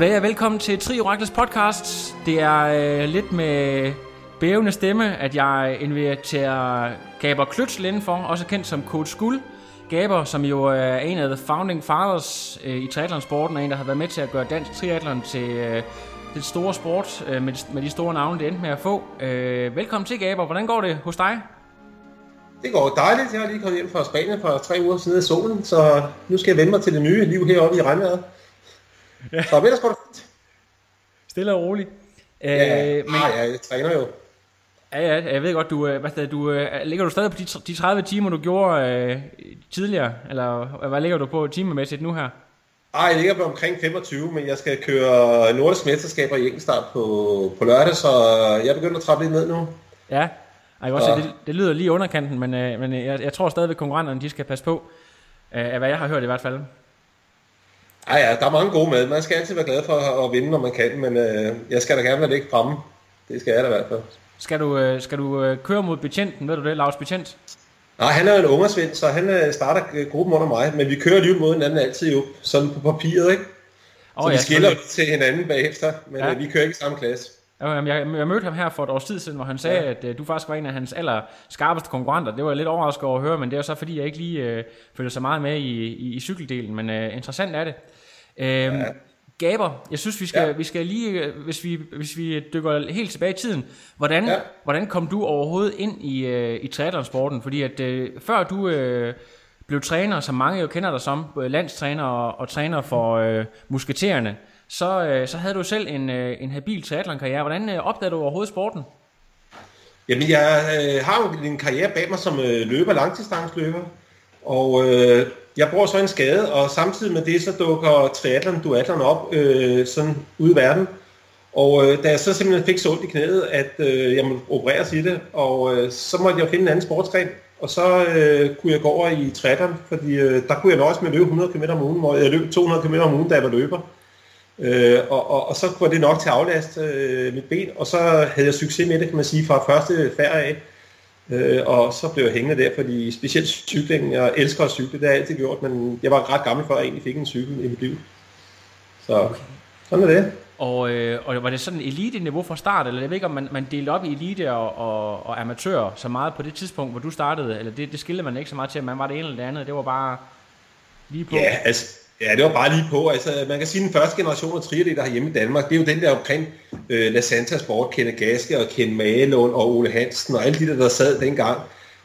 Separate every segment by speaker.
Speaker 1: Goddag og velkommen til Tri Orakles podcast. Det er øh, lidt med bævende stemme, at jeg inviterer Gaber Kløtsel indenfor, også kendt som Coach Skuld. Gaber, som jo øh, er en af the founding fathers øh, i triathlonsporten, og en, der har været med til at gøre dansk triathlon til øh, den store sport øh, med, med de store navne, det endte med at få. Øh, velkommen til, Gaber. Hvordan går det hos dig?
Speaker 2: Det går dejligt. Jeg har lige kommet hjem fra Spanien for tre uger siden i solen, så nu skal jeg vende mig til det nye liv heroppe i regnvejret. Ja. Så ellers går det fint.
Speaker 1: Stille og roligt.
Speaker 2: Ja, øh, men... ah, ja, jeg træner jo.
Speaker 1: Ja, ja, jeg ved godt, du, øh, hvad det, du øh, ligger du stadig på de, de 30 timer, du gjorde øh, tidligere, eller hvad ligger du på timemæssigt nu her?
Speaker 2: Ej, jeg ligger på omkring 25, men jeg skal køre nordisk mesterskaber i enkeltstart på, på lørdag, så jeg begynder at trappe lidt ned nu.
Speaker 1: Ja, jeg også, det, det lyder lige underkanten, men, øh, men jeg, jeg tror stadigvæk, konkurrenterne de skal passe på, øh, af hvad jeg har hørt i hvert fald.
Speaker 2: Ja, ja, der er mange gode med. Man skal altid være glad for at vinde, når man kan, men øh, jeg skal da gerne være lidt fremme. Det skal jeg da i hvert fald.
Speaker 1: Skal du, øh, skal du øh, køre mod betjenten, ved du det, Lars Betjent?
Speaker 2: Nej, han er en ungersvind, så han øh, starter gruppen under mig, men vi kører lige mod hinanden altid jo, sådan på papiret, ikke? Så oh, vi ja, skiller til hinanden bagefter, men ja. øh, vi kører ikke i samme klasse.
Speaker 1: Jeg, jeg, mødte ham her for et års tid siden, hvor han sagde, ja. at uh, du faktisk var en af hans aller skarpeste konkurrenter. Det var jeg lidt overrasket over at høre, men det er så fordi, jeg ikke lige uh, følger så meget med i, i, i cykeldelen. Men uh, interessant er det. Øhm, ja. Gaber, jeg synes, vi skal, ja. vi skal lige, øh, hvis vi, hvis vi dykker helt tilbage i tiden, hvordan, ja. hvordan kom du overhovedet ind i, uh, i triathlonsporten? Fordi at uh, før du uh, blev træner, som mange jo kender dig som, landstræner og, og træner for uh, musketererne, så, øh, så havde du selv en, øh, en habil triathlon-karriere. Hvordan øh, opdagede du overhovedet sporten?
Speaker 2: Jamen, jeg øh, har jo en karriere bag mig som øh, løber, langdistansløber, og øh, jeg bruger så en skade, og samtidig med det, så dukker triathlon, duathlon op øh, sådan ude i verden. Og øh, da jeg så simpelthen fik så ondt i knæet, at øh, jeg måtte opereres i det, og øh, så måtte jeg finde en anden sportsgren, og så øh, kunne jeg gå over i triathlon, fordi øh, der kunne jeg nøjes med at løbe 100 km om ugen, hvor jeg løb 200 km om ugen, da jeg var løber. Øh, og, og, og så var det nok til at aflaste øh, mit ben, og så havde jeg succes med det, kan man sige, fra første færd af. Øh, og så blev jeg hængende der, fordi specielt cykling, jeg elsker at cykle, det har jeg altid gjort, men jeg var ret gammel før jeg egentlig fik en cykel i mit liv. Så okay. sådan er det.
Speaker 1: Og, øh, og var det sådan elite-niveau fra start, eller jeg ved ikke, om man, man delte op i elite og, og, og amatør så meget på det tidspunkt, hvor du startede, eller det, det skilte man ikke så meget til, man var det ene eller det andet, det var bare lige på?
Speaker 2: Ja, altså, Ja, det var bare lige på. Altså, man kan sige, at den første generation af triatleter hjemme i Danmark, det er jo den der omkring øh, La Santa Sport, Kenneth Gaske og Ken Malund og Ole Hansen og alle de der, der sad dengang.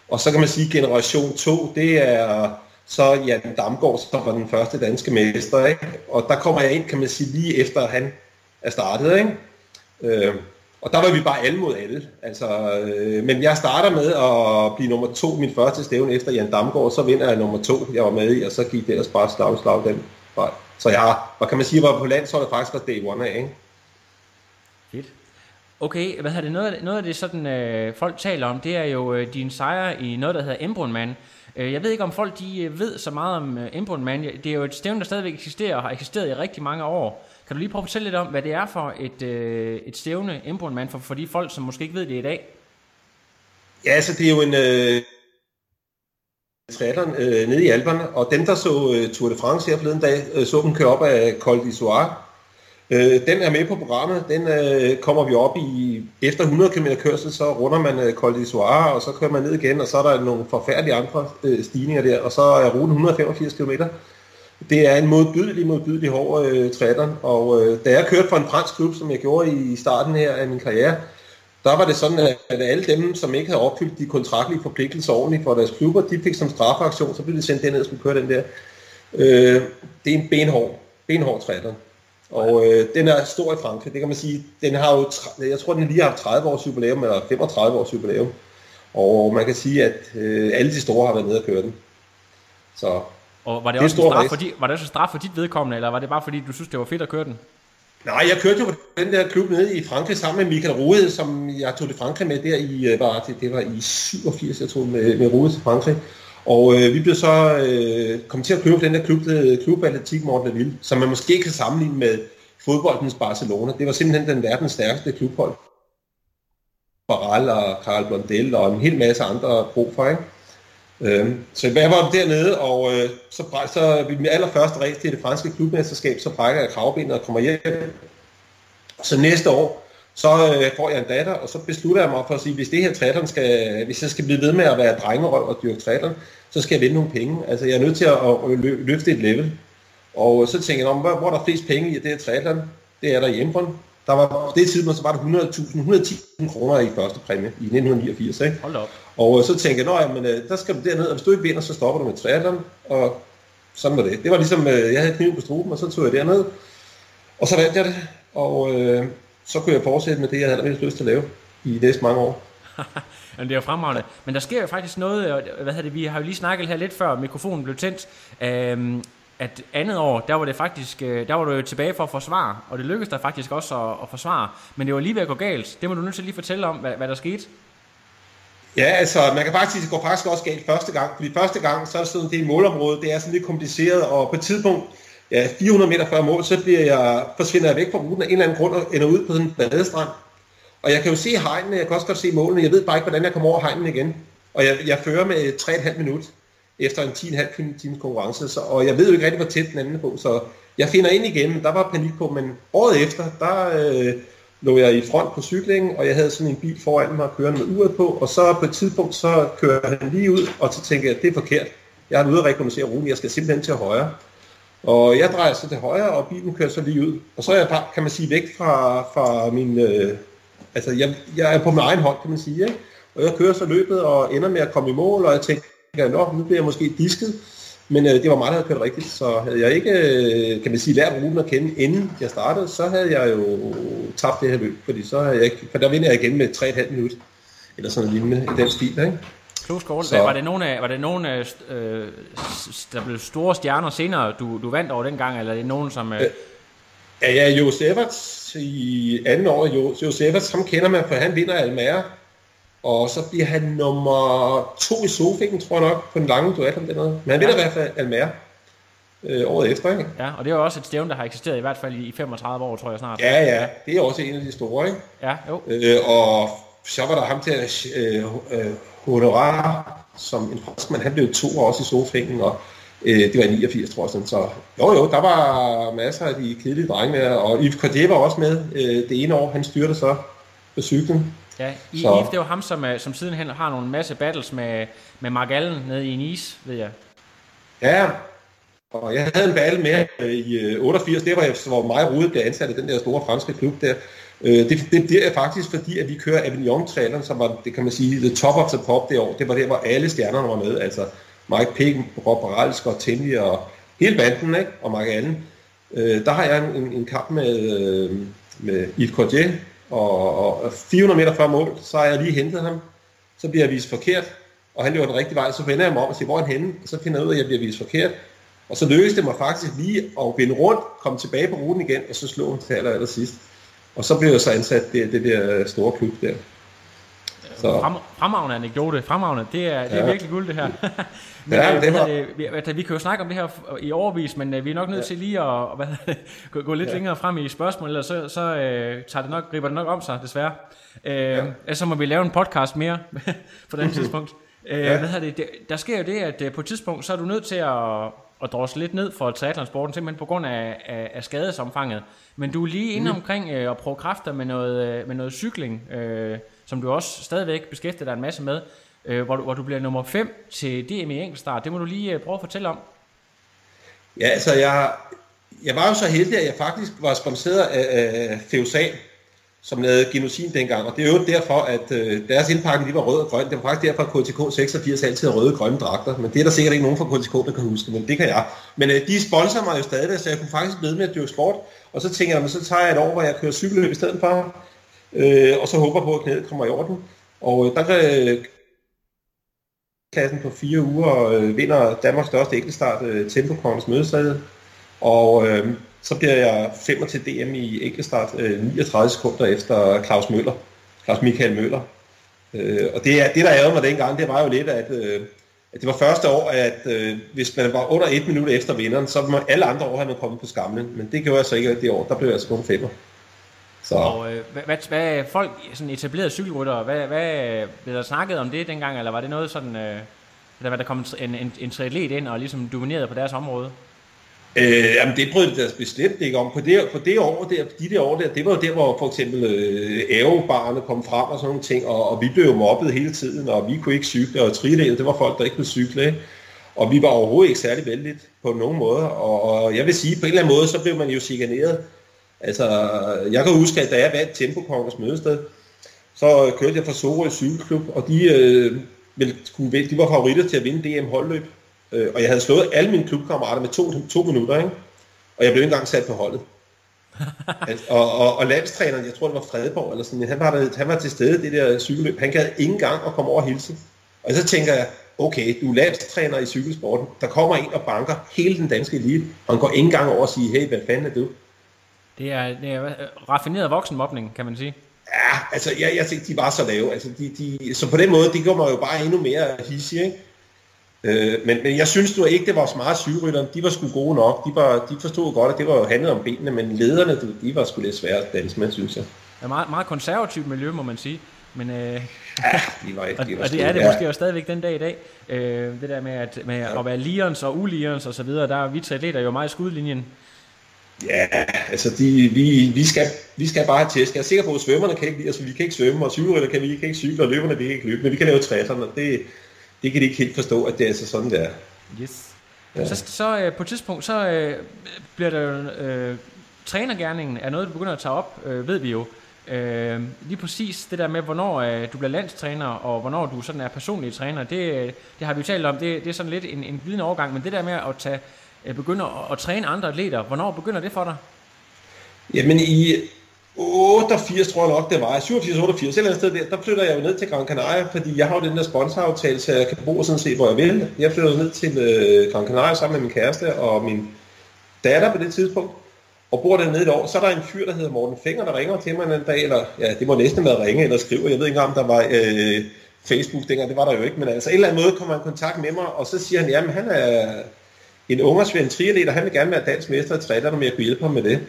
Speaker 2: Og så kan man sige, at generation 2, det er så Jan Damgaard, som var den første danske mester. Ikke? Og der kommer jeg ind, kan man sige, lige efter han er startet. Ikke? Øh, og der var vi bare alle mod alle. Altså, øh, men jeg starter med at blive nummer to min første stævne efter Jan Damgaard, så vinder jeg nummer to, jeg var med i, og så gik det ellers bare slag slag den vej. Så jeg har, hvad kan man sige, var på landsholdet faktisk fra day one af, ikke?
Speaker 1: Fedt. Okay, hvad har det? Noget af det, noget af det sådan, øh, folk taler om, det er jo øh, din sejr i noget, der hedder Embrunman. Øh, jeg ved ikke, om folk de øh, ved så meget om øh, Embrunman. Det er jo et stævne, der stadigvæk eksisterer og har eksisteret i rigtig mange år. Kan du lige prøve at fortælle lidt om, hvad det er for et, øh, et stævne Embrunman for, for de folk, som måske ikke ved det i dag?
Speaker 2: Ja, altså det er jo en øh, triathlon øh, nede i Alperne, og dem, der så øh, Tour de France her forleden dag, øh, så dem køre op af Col d'Isoire. Øh, den er med på programmet, den øh, kommer vi op i, efter 100 km kørsel, så runder man øh, Col d'Isoire, og så kører man ned igen, og så er der nogle forfærdelige andre øh, stigninger der, og så er ruten 185 km. Det er en modbydelig, modbydelig hård øh, trætter, og øh, da jeg kørte for en fransk klub, som jeg gjorde i starten her af min karriere, der var det sådan, at alle dem, som ikke havde opfyldt de kontraktlige forpligtelser ordentligt for deres klubber, de fik som straffeaktion, så blev de sendt derned og skulle køre den der. Øh, det er en benhård, benhård trætter. Og øh, den er stor i Frankrig, det kan man sige. Den har jo, jeg tror, den lige har haft 30 års jubilæum, eller 35 års jubilæum. Og man kan sige, at øh, alle de store har været nede og køre den. Så
Speaker 1: og var det, det også en straf for, di, var det også en straf for dit vedkommende, eller var det bare fordi, du synes, det var fedt at køre den?
Speaker 2: Nej, jeg kørte jo på den der klub nede i Frankrig sammen med Michael Rode, som jeg tog til Frankrig med der i, øh, var, det, det var i 87, jeg tog med, med Rode til Frankrig. Og øh, vi blev så øh, kommet til at køre på den der klub, der Klub Atletik Morten som man måske kan sammenligne med fodboldens Barcelona. Det var simpelthen den verdens stærkeste klubhold. Baral og Karl Blondel og en hel masse andre profer, ikke? Øh, så jeg var dernede, og øh, så, så ved min allerførste race til det franske klubmesterskab, så brækker jeg kravbenet og kommer hjem. Så næste år, så øh, får jeg en datter, og så beslutter jeg mig for at sige, hvis det her triathlon skal, hvis jeg skal blive ved med at være drengerøv og dyrke triathlon, så skal jeg vinde nogle penge. Altså jeg er nødt til at, at løfte et level. Og så tænker jeg, hvor, hvor er der flest penge i det her triathlon? Det er der i Embrun. Der var på det tidspunkt, så var der 100.000, 110.000 kroner i første præmie i 1989. Ikke?
Speaker 1: Hold op.
Speaker 2: Og så tænkte jeg, men øh, der skal du derned, og hvis du ikke vinder, så stopper du med triathlon. Og sådan var det. Det var ligesom, øh, jeg havde kniven på struben, og så tog jeg derned. Og så vandt jeg det, og øh, så kunne jeg fortsætte med det, jeg havde allermest lyst til at lave i næste mange år.
Speaker 1: Jamen, det er jo fremragende. Men der sker jo faktisk noget, øh, hvad hedder det, vi har jo lige snakket her lidt før mikrofonen blev tændt, øhm, at andet år, der var det faktisk, der var du jo tilbage for at forsvare, og det lykkedes der faktisk også at, at forsvare, men det var lige ved at gå galt. Det må du nødt til lige fortælle om, hvad, hvad der skete.
Speaker 2: Ja, altså man kan faktisk, sige det går faktisk også galt første gang, fordi første gang, så er det sådan, det er målområde, det er sådan lidt kompliceret, og på et tidspunkt, ja, 400 meter før mål, så bliver jeg, forsvinder jeg væk fra ruten af en eller anden grund og ender ud på sådan en badestrand. Og jeg kan jo se hegnene, jeg kan også godt se målene, jeg ved bare ikke, hvordan jeg kommer over hegnene igen. Og jeg, jeg fører med 3,5 minut efter en 10,5 times konkurrence, så, og jeg ved jo ikke rigtig, hvor tæt den anden på, så jeg finder ind igen, der var panik på, men året efter, der øh, lå jeg i front på cyklingen, og jeg havde sådan en bil foran mig kørende med uret på, og så på et tidspunkt, så kører han lige ud, og så tænker jeg, det er forkert. Jeg er ude at rekognosere ruten, jeg skal simpelthen til højre. Og jeg drejer så til højre, og bilen kører så lige ud. Og så er jeg bare, kan man sige, væk fra, fra min... Øh, altså, jeg, jeg er på min egen hånd, kan man sige, ikke? Og jeg kører så løbet og ender med at komme i mål, og jeg tænker, nå, nu bliver jeg måske disket. Men øh, det var mig, der havde kørt rigtigt, så havde jeg ikke, øh, kan man sige, lært ruten at kende, inden jeg startede, så havde jeg jo tabt det her løb, fordi så havde jeg ikke, for der vinder jeg igen med 3,5 minutter, eller sådan noget lignende i den stil, ikke?
Speaker 1: Så. Var det nogle af, var det nogle af, øh, der blev store stjerner senere, du, du vandt over dengang, eller er det nogen, som... Øh...
Speaker 2: Ja, ja, Jo Everts i anden år, Jo, jo Everts, ham kender man, for han vinder Almere, og så bliver han nummer to i sofaen, tror jeg nok, på den lange duel om det noget. Men han vinder ja. i hvert fald Almere øh, året efter, ikke?
Speaker 1: Ja, og det er jo også et stævn, der har eksisteret i hvert fald i 35 år, tror jeg snart.
Speaker 2: Ja, ja, det er også en af de store, ikke?
Speaker 1: Ja, jo.
Speaker 2: Øh, og så var der ham til øh, øh, Honorar, som en franskmand, han blev to år også i sofaen, og øh, det var i 89, tror jeg. Sådan. Så jo, jo, der var masser af de kedelige drenge med, og Yves Cordier var også med øh, det ene år, han styrte så på cyklen.
Speaker 1: Ja, i, så. Yves, det var ham, som, øh, som sidenhen har nogle masse battles med, med Mark Allen nede i Nice, ved jeg.
Speaker 2: Ja, og jeg havde en battle med øh, i 88, det var, hvor mig Rude blev ansat i den der store franske klub der. Øh, det, det, det er faktisk fordi, at vi kører avignon traileren som var, det kan man sige, the top of the pop det år. Det var der, hvor alle stjernerne var med, altså Mike Pick, Rob Barral, Scott Tinley og hele banden, ikke? og Mark Allen. Øh, der har jeg en, en kamp med, øh, med Yves Cordier, og, og 400 meter før mål, så har jeg lige hentet ham. Så bliver jeg vist forkert, og han løber den rigtige vej. Så vender jeg mig om og siger, hvor er han henne? Og så finder jeg ud af, at jeg bliver vist forkert. Og så lykkedes det mig faktisk lige at vende rundt, komme tilbage på ruten igen, og så slå ham til aller, aller sidst. Og så blev jeg så ansat det, det der store klub der.
Speaker 1: Så. Frem, fremragende anekdote, fremragende, det er, det er ja. virkelig guld det her. men,
Speaker 2: ja, det var...
Speaker 1: det, vi, vi kan jo snakke om det her i overvis, men uh, vi er nok nødt ja. til lige at hvad, gå, gå lidt ja. længere frem i spørgsmål, eller så, så uh, tager det nok, griber det nok om sig, desværre. Uh, ja. Så må vi lave en podcast mere på den tidspunkt. Uh, ja. hvad det, det, der sker jo det, at uh, på et tidspunkt, så er du nødt til at at drosle lidt ned for triathlonsporten, simpelthen på grund af, af, af skadesomfanget. Men du er lige inde mm. omkring øh, at prøve kræfter med noget, øh, med noget cykling, øh, som du også stadigvæk beskæftiger dig en masse med, øh, hvor, du, hvor du bliver nummer 5 til DM i enkeltstart. Det må du lige øh, prøve at fortælle om.
Speaker 2: Ja, altså jeg, jeg var jo så heldig, at jeg faktisk var sponsoreret af, af Feusan, som lavede genosin dengang, og det er jo derfor, at øh, deres indpakning de var rød og grøn. Det var faktisk derfor, at KTK 86 altid har røde og grønne dragter, men det er der sikkert ikke nogen fra KTK, der kan huske, men det kan jeg. Men øh, de sponsorer mig jo stadig, så jeg kunne faktisk blive med at dyrke sport, og så tænker jeg, men så tager jeg et år, hvor jeg kører cykelløb i stedet for, øh, og så håber på, at knæet kommer i orden. Og øh, der øh, klassen på fire uger øh, vinder Danmarks største enkeltstart, øh, Tempokongens mødesæde. og øh, så bliver jeg femmer til DM i enkeltstart øh, 39 sekunder efter Claus Møller, Claus Michael Møller. Øh, og det, er, det der ærede mig dengang, det var jo lidt, at, øh, at det var første år, at øh, hvis man var under et minut efter vinderen, så må alle andre år have man kommet på skamlen. Men det gjorde jeg så ikke det år, der blev jeg altså kun femmer.
Speaker 1: Så. Og øh, hvad, hvad, hvad folk, sådan etablerede cykelryttere, hvad, hvad blev der snakket om det dengang, eller var det noget sådan, øh, der var der kom en, en, en triatlet ind og ligesom dominerede på deres område?
Speaker 2: Øh, jamen det brød det bestemt ikke om. På det, på det år der, de der år der, det var jo der, hvor for eksempel øh, kom frem og sådan nogle ting, og, og vi blev jo mobbet hele tiden, og vi kunne ikke cykle, og tridel, det var folk, der ikke kunne cykle. Og vi var overhovedet ikke særlig vældigt på nogen måde, og, og jeg vil sige, på en eller anden måde, så blev man jo chikaneret. Altså, jeg kan huske, at da jeg vandt Tempokongens mødested, så kørte jeg fra Sorø Cykelklub, og de, øh, ville, de var favoritter til at vinde DM holdløb. Øh, og jeg havde slået alle mine klubkammerater med to, to minutter, ikke? Og jeg blev ikke engang sat på holdet. altså, og, og, og landstræneren, jeg tror det var Fredborg, eller sådan, han var, der, han var til stede det der cykelløb. Han gad ikke engang at komme over og hilse. Og så tænker jeg, okay, du er landstræner i cykelsporten. Der kommer en og banker hele den danske elite, og han går ikke engang over og siger, hey, hvad fanden er du?
Speaker 1: Det er, det er raffineret voksenmobning, kan man sige.
Speaker 2: Ja, altså jeg, jeg tænkte, de var så lave. Altså, de, de, så på den måde, det gør mig jo bare endnu mere hissig, ikke? Øh, men, men jeg synes du ikke, det var smart cykelrytterne. De var sgu gode nok. De, var, de forstod godt, at det var jo handlet om benene, men lederne, de var sgu lidt svære at danse med, synes jeg.
Speaker 1: Er meget, meget konservativt miljø, må man sige. Men, øh,
Speaker 2: ja, de var, de var
Speaker 1: og, og det er det ja. måske også stadigvæk den dag i dag. Øh, det der med, at, med ja. at være lions og ulions og så videre, der er vi atleter jo meget i skudlinjen.
Speaker 2: Ja, altså de, vi, vi, skal, vi skal bare have tæsk. Jeg er sikker på, at svømmerne kan ikke lide os, vi kan ikke svømme, og cykelrytter kan vi kan ikke cykle, og løberne vi kan ikke løbe, men vi kan lave trætterne. Det, det kan de ikke helt forstå, at det er så sådan, der.
Speaker 1: Yes. Ja. Så, så øh, på et tidspunkt, så øh, bliver der øh, trænergærningen er noget, du begynder at tage op, øh, ved vi jo. Øh, lige præcis det der med, hvornår øh, du bliver landstræner, og hvornår du sådan er personlig træner, det, det har vi jo talt om, det, det er sådan lidt en, en glidende overgang, men det der med at tage, Øh, begynder at, træne andre atleter, hvornår begynder det for dig?
Speaker 2: Jamen i 88 tror jeg nok, det var. 87, 88, et eller andet sted der, der flytter jeg jo ned til Gran Canaria, fordi jeg har jo den der sponsoraftale, så jeg kan bo sådan set, hvor jeg vil. Jeg flytter ned til øh, Gran Canaria sammen med min kæreste og min datter på det tidspunkt, og bor dernede et år. Så er der en fyr, der hedder Morten Finger, der ringer til mig en dag, eller ja, det må næsten være ringe eller skrive. Jeg ved ikke om der var øh, Facebook dengang, det var der jo ikke, men altså en eller anden måde kommer han i kontakt med mig, og så siger han, jamen han er en ungersvend triatlet, og han vil gerne være dansk mester i trætter, om jeg kunne hjælpe ham med det.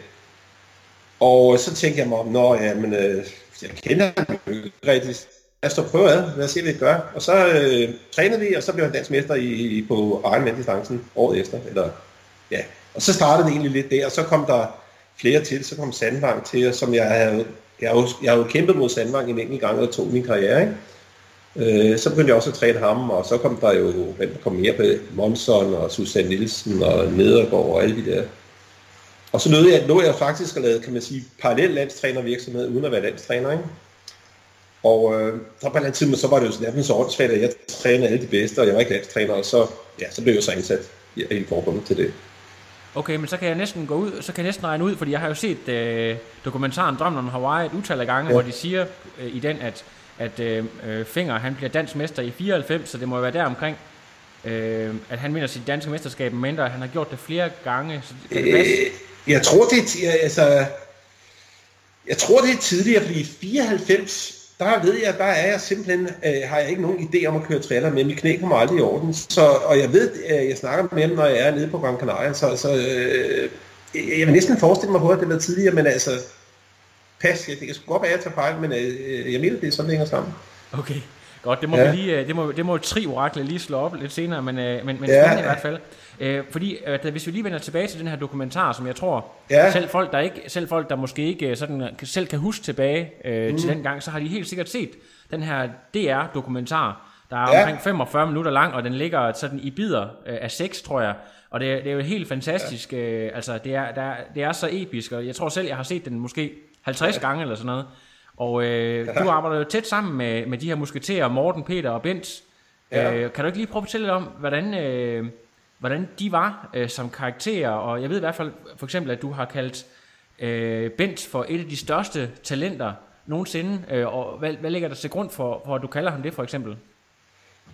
Speaker 2: Og så tænkte jeg mig om, nå, ja, men øh, jeg kender ham ikke rigtigt. Lad os da prøve ad, lad os se, hvad vi gør. Og så øh, trænede vi, og så blev han dansk mester i, på Ironman-distancen året efter. Eller, ja. Og så startede det egentlig lidt der, og så kom der flere til. Så kom Sandvang til, som jeg havde, jeg havde, jeg havde kæmpet mod Sandvang en enkelt gang, og tog min karriere, ikke? Øh, så begyndte jeg også at træne ham, og så kom der jo, hvem der kom mere på, Monson og Susanne Nielsen og Nedergaard og alle de der og så nåede jeg, nåede jeg faktisk at lave, kan man sige, parallel landstrænervirksomhed, uden at være landstræner, ikke? Og øh, så på en tid, så var det jo sådan, så åndssvagt, at jeg trænede alle de bedste, og jeg var ikke landstræner, og så, ja, så blev jeg så indsat i, i forhold til det.
Speaker 1: Okay, men så kan jeg næsten gå ud, så kan jeg næsten regne ud, fordi jeg har jo set øh, dokumentaren Drømmen om Hawaii et utal af gange, ja. hvor de siger øh, i den, at, at øh, øh, Finger, han bliver dansk mester i 94, så det må jo være der omkring, øh, at han vinder sit danske mesterskab, mindre han har gjort det flere gange. Så kan det? Øh,
Speaker 2: jeg tror, det er, øh, altså, jeg tror, det er tidligere, fordi i 94, der ved jeg, der er jeg simpelthen, øh, har jeg ikke nogen idé om at køre trailer med. Mit knæ kommer aldrig i orden. Så, og jeg ved, øh, jeg snakker med dem, når jeg er nede på Gran Canaria, så, så øh, jeg vil næsten forestille mig på, at det var tidligere, men altså, pas, jeg, det kan sgu godt være, at jeg tager fejl, men øh, jeg mener, det er sådan, det hænger sammen.
Speaker 1: Okay. Godt, det må ja. vi lige, øh, det må, det må tri orakle lige slå op lidt senere, men, øh, men, men ja. i hvert fald. Øh, fordi at, hvis vi lige vender tilbage til den her dokumentar, som jeg tror, ja. selv, folk, der ikke, selv folk, der måske ikke sådan, selv kan huske tilbage øh, mm. til den gang, så har de helt sikkert set den her DR-dokumentar, der er ja. omkring 45 minutter lang, og den ligger sådan i bider øh, af 6, tror jeg. Og det, det er jo helt fantastisk. Ja. Øh, altså, det er, der, det er så episk, og jeg tror selv, jeg har set den måske 50 ja. gange eller sådan noget. Og øh, du arbejder jo tæt sammen med, med de her musketerer, Morten, Peter og Bent.
Speaker 2: Ja.
Speaker 1: Øh, kan du ikke lige prøve at fortælle lidt om, hvordan, øh, hvordan de var øh, som karakterer? Og jeg ved i hvert fald for eksempel, at du har kaldt øh, Bent for et af de største talenter nogensinde. Øh, og hvad, hvad ligger der til grund for, for, at du kalder ham det for eksempel?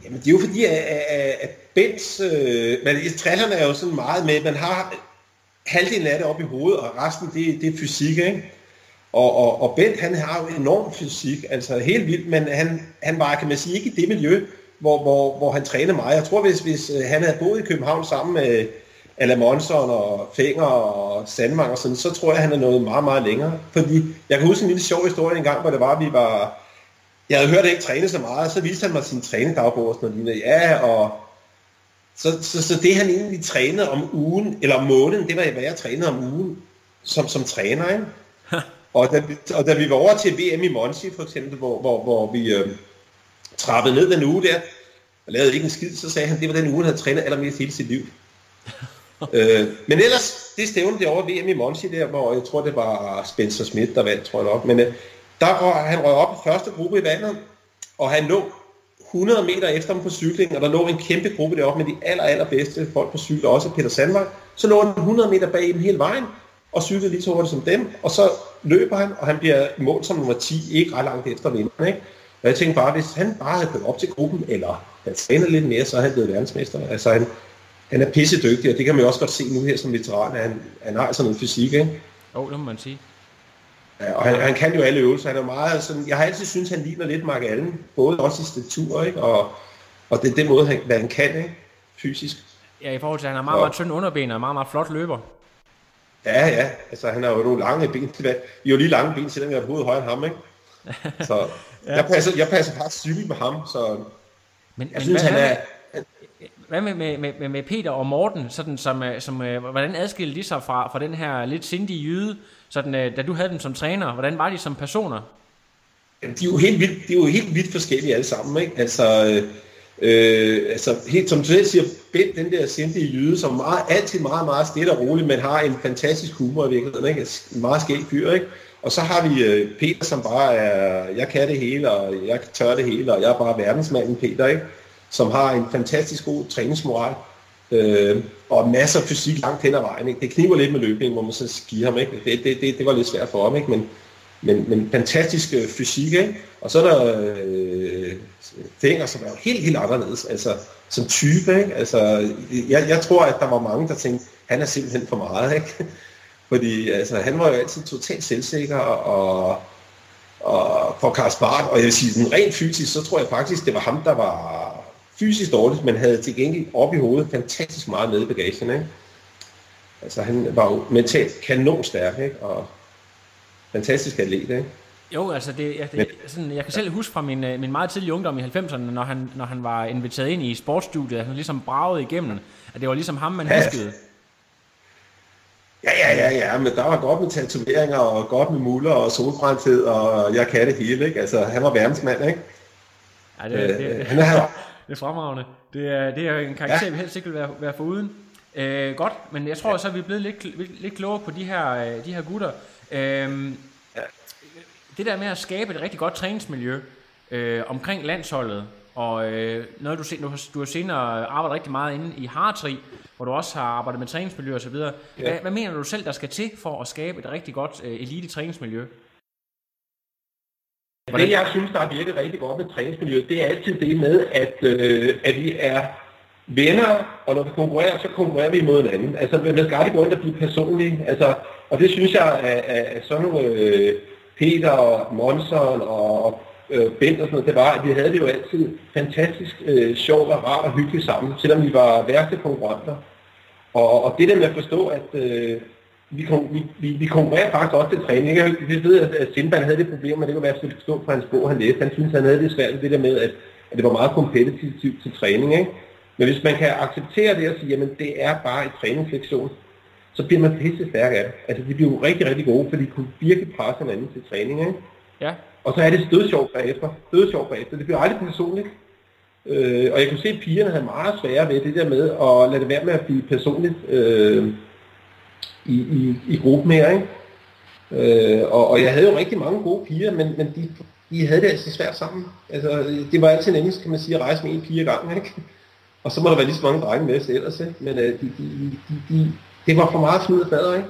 Speaker 2: Jamen, det er jo fordi, at, at, at Bents... Øh, men trillerne er jo sådan meget med, man har halvdelen af det op i hovedet, og resten, det, det er fysik, ikke? Og, og, og Bent, han har jo enorm fysik, altså helt vildt, men han, han var, kan man sige, ikke i det miljø, hvor, hvor, hvor han trænede mig. Jeg tror, hvis, hvis øh, han havde boet i København sammen med Alain Monson og Fenger og Sandmang og sådan, så tror jeg, han er nået meget, meget længere. Fordi jeg kan huske en lille sjov historie en gang, hvor det var, at vi var... Jeg havde hørt, at jeg ikke træne så meget, og så viste han mig sin trænedagbog og sådan noget. Ja, og så, så, så det han egentlig trænede om ugen, eller om måneden, det var, hvad jeg trænede om ugen som, som træner. Ikke? Og, da, vi- og da vi var over til VM i Monsi for eksempel, hvor, hvor, hvor vi øh, trappede ned den uge der, og lavede ikke en skid, så sagde han, det var den uge, han havde trænet allermest hele sit liv. øh, men ellers, det stævne derovre VM i Monsi der, hvor jeg tror, det var Spencer Smith, der vandt, tror jeg nok. Men øh, der røg, han røg op i første gruppe i vandet, og han lå 100 meter efter dem på cykling, og der lå en kæmpe gruppe deroppe med de aller, allerbedste folk på cykel, også Peter Sandmark. Så lå han 100 meter bag dem hele vejen, og cyklede lige så hurtigt som dem, og så løber han, og han bliver i mål som nummer 10, ikke ret langt efter vinderen. Ikke? Og jeg tænkte bare, hvis han bare havde kørt op til gruppen, eller havde trænet lidt mere, så er han blevet verdensmester. Altså han, han er pisse dygtig, og det kan man jo også godt se nu her som veteran, at han, han har sådan noget fysik, ikke?
Speaker 1: Jo, det må man sige.
Speaker 2: Ja, og han, han kan jo alle øvelser. Han er meget sådan, jeg har altid syntes, han ligner lidt Mark Allen, både også i statur, ikke? Og, og det er den måde, han, hvad han kan, ikke? Fysisk.
Speaker 1: Ja, i forhold til, at han har meget, meget tynd underben og meget, meget flot løber.
Speaker 2: Ja, ja, altså han har jo nogle lange ben til det. Vi har jo lige lange ben, selvom jeg er hovedet højere end ham, ikke? Så ja. jeg, passer, jeg passer faktisk sygt med ham, så
Speaker 1: Men,
Speaker 2: jeg synes,
Speaker 1: hvad,
Speaker 2: han er...
Speaker 1: Hvad med, med, med, med Peter og Morten, sådan som, øh, som, øh, hvordan adskilte de sig fra, fra den her lidt sindige jyde, sådan, øh, da du havde dem som træner? Hvordan var de som personer?
Speaker 2: Jamen, de er jo helt vildt, de er jo helt vildt forskellige alle sammen, ikke? Altså, øh, altså helt som du selv siger, Bent, den der sindige jyde, som meget, altid meget, meget stille og roligt, men har en fantastisk humor i virkeligheden, ikke? Altså, en meget skæg fyr, ikke? Og så har vi øh, Peter, som bare er, jeg kan det hele, og jeg tør det hele, og jeg er bare verdensmanden Peter, ikke? Som har en fantastisk god træningsmoral, øh, og masser af fysik langt hen ad vejen, ikke? Det kniver lidt med løbningen, hvor man så giver ham, ikke? Det, det, det, det var lidt svært for ham, ikke? Men, men, men fantastisk øh, fysik, ikke? Og så er der øh, Fenger, som er helt, helt anderledes, altså som type, ikke? Altså, jeg, jeg tror, at der var mange, der tænkte, han er simpelthen for meget, ikke? Fordi altså, han var jo altid totalt selvsikker, og, og for Karl Spart, og jeg vil sige, sådan rent fysisk, så tror jeg faktisk, det var ham, der var fysisk dårligt, men havde til gengæld op i hovedet fantastisk meget med i bagagen, ikke? Altså, han var jo mentalt kanonstærk, ikke? Og fantastisk atlet, ikke?
Speaker 1: Jo, altså det, jeg, det, sådan, jeg kan selv huske fra min, øh, min meget tidlige ungdom i 90'erne, når han, når han var inviteret ind i sportsstudiet, at han ligesom bragede igennem, at det var ligesom ham, man
Speaker 2: Ja.
Speaker 1: huskede.
Speaker 2: Ja, ja, ja, ja, men der var godt med tatoveringer, og godt med muller og solbrændthed, og jeg kan det hele, ikke? Altså, han var verdensmand, ikke?
Speaker 1: Ja, det, det,
Speaker 2: Øh,
Speaker 1: det,
Speaker 2: han er
Speaker 1: det er fremragende. Det er, det er en karakter, ja. Vi helst ikke vil være, være foruden. Øh, godt, men jeg tror så, at vi er blevet lidt, lidt, lidt klogere på de her, øh, de her gutter. Øhm, ja. Det der med at skabe et rigtig godt træningsmiljø øh, omkring landsholdet, og øh, noget du, du, har, du har senere arbejdet rigtig meget inde i Hartri, hvor du også har arbejdet med træningsmiljø osv. Ja. Hvad, hvad mener du selv, der skal til for at skabe et rigtig godt øh, elite træningsmiljø?
Speaker 2: Det, jeg synes, der har virket rigtig godt med træningsmiljøet, det er altid det med, at, øh, at vi er venner, og når vi konkurrerer, så konkurrerer vi mod hinanden. Altså, man skal aldrig gå ind og blive personlig. Altså, og det synes jeg, at, at sådan nogle øh, Peter og Monson og øh, Bent og sådan noget, det var, at vi havde det jo altid fantastisk øh, sjovt og rart og hyggeligt sammen, selvom vi var værste konkurrenter. Og, og det der med at forstå, at øh, vi, kon, vi, vi, vi konkurrerer faktisk også til træning. Jeg, vi ved, at Sindbad havde det problem, men det kunne være, at jeg forstå på hans bog, han læste. Han synes, han havde det svært det der med, at, at det var meget kompetitivt til træning. Ikke? Men hvis man kan acceptere det og sige, jamen det er bare en træningslektion, så bliver man pisse stærk af det. Altså de bliver jo rigtig, rigtig gode, for de kunne virkelig presse hinanden til træning. Ikke?
Speaker 1: Ja,
Speaker 2: Og så er det stødsjovt bagefter. Stødsjovt bagefter. Det bliver aldrig personligt. Øh, og jeg kunne se, at pigerne havde meget svære ved det der med at lade det være med at blive personligt øh, i, i, i gruppen her. Ikke? Øh, og, og jeg havde jo rigtig mange gode piger, men, men de, de havde det altså svært sammen. Altså, det var altid nemmest, kan man sige, at rejse med en pige ad gangen, ikke? Og så må der være lige så mange drenge med ellers, ikke? Men øh, de, de, de, de, det var for meget snyd og fader, ikke?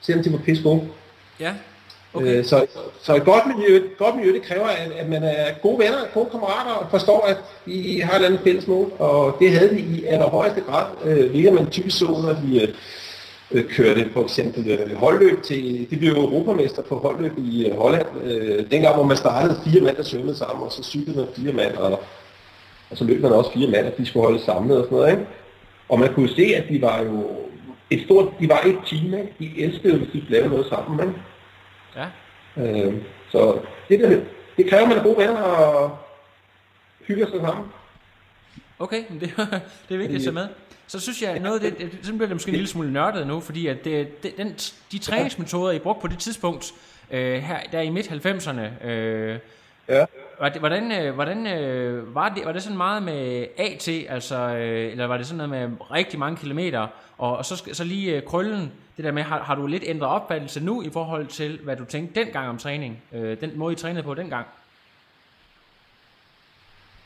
Speaker 2: Selvom de var pisse gode.
Speaker 1: Ja,
Speaker 2: Okay. Øh, så, så et godt miljø, et godt miljø, det kræver, at, at man er gode venner, gode kammerater, og forstår, at I har et eller andet fælles mål. Og det havde vi i allerhøjeste grad, øh, hvilket man typisk så, når vi øh, kørte for eksempel øh, holdløb til, det blev jo europamester på holdløb i øh, Holland, øh, dengang hvor man startede fire mand, der svømmede sammen, og så cyklede man fire mand, og, og så løb man også fire mand, og de skulle holde samlet og sådan noget, ikke? Og man kunne se, at de var jo et stort, de var et team, ikke? De elskede, hvis de lavede noget sammen, ikke?
Speaker 1: ja.
Speaker 2: Øh, så det, der, det kræver, at man er gode venner og hygger sig sammen.
Speaker 1: Okay, men det, det er vigtigt at tage med. Så synes jeg, noget af det, det, så bliver det måske en lille smule nørdet nu, fordi at det, det, den, de træningsmetoder, I brugte på det tidspunkt, øh, her, der i midt-90'erne, øh,
Speaker 2: Ja.
Speaker 1: hvordan, øh, hvordan øh, var, det, var det sådan meget med AT, altså, øh, eller var det sådan noget med rigtig mange kilometer, og, og så, så lige øh, krøllen, det der med, har, har du lidt ændret opfattelse nu i forhold til, hvad du tænkte dengang om træning, øh, den måde I trænede på dengang?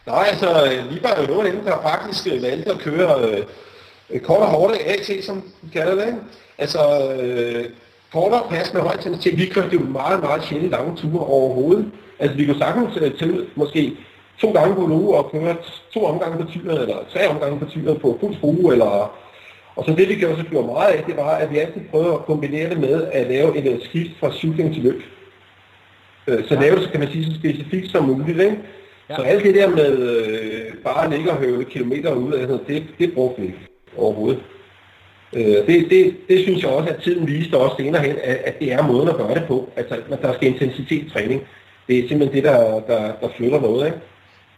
Speaker 2: Nej, altså, vi var jo nogle af dem, der faktisk øh, valgte at køre øh, øh kort og hårdt AT, som vi kalder det. ikke? Altså, øh, kortere pas med høj intensitet. Vi kørte jo meget, meget sjældent lange ture overhovedet. Altså, vi kunne sagtens øh, til måske to gange på en uge og køre to omgange på tyret, eller tre omgange på tyret på fuld skrue, eller og så det, vi gjorde, så gjorde meget af, det var, at vi altid prøvede at kombinere det med at lave et øh, skift fra cykling til løb. Øh, Så lave det, så kan man sige, så specifikt som muligt. Ikke?
Speaker 1: Ja.
Speaker 2: Så alt det der med øh, bare at ligge og høvle kilometer ud, altså, det, det brugte vi ikke overhovedet. Øh, det, det, det synes jeg også, at tiden viste også senere hen, at, at det er måden at gøre det på. Altså, at der skal intensitet i træning. Det er simpelthen det, der, der, der flytter noget. Ikke?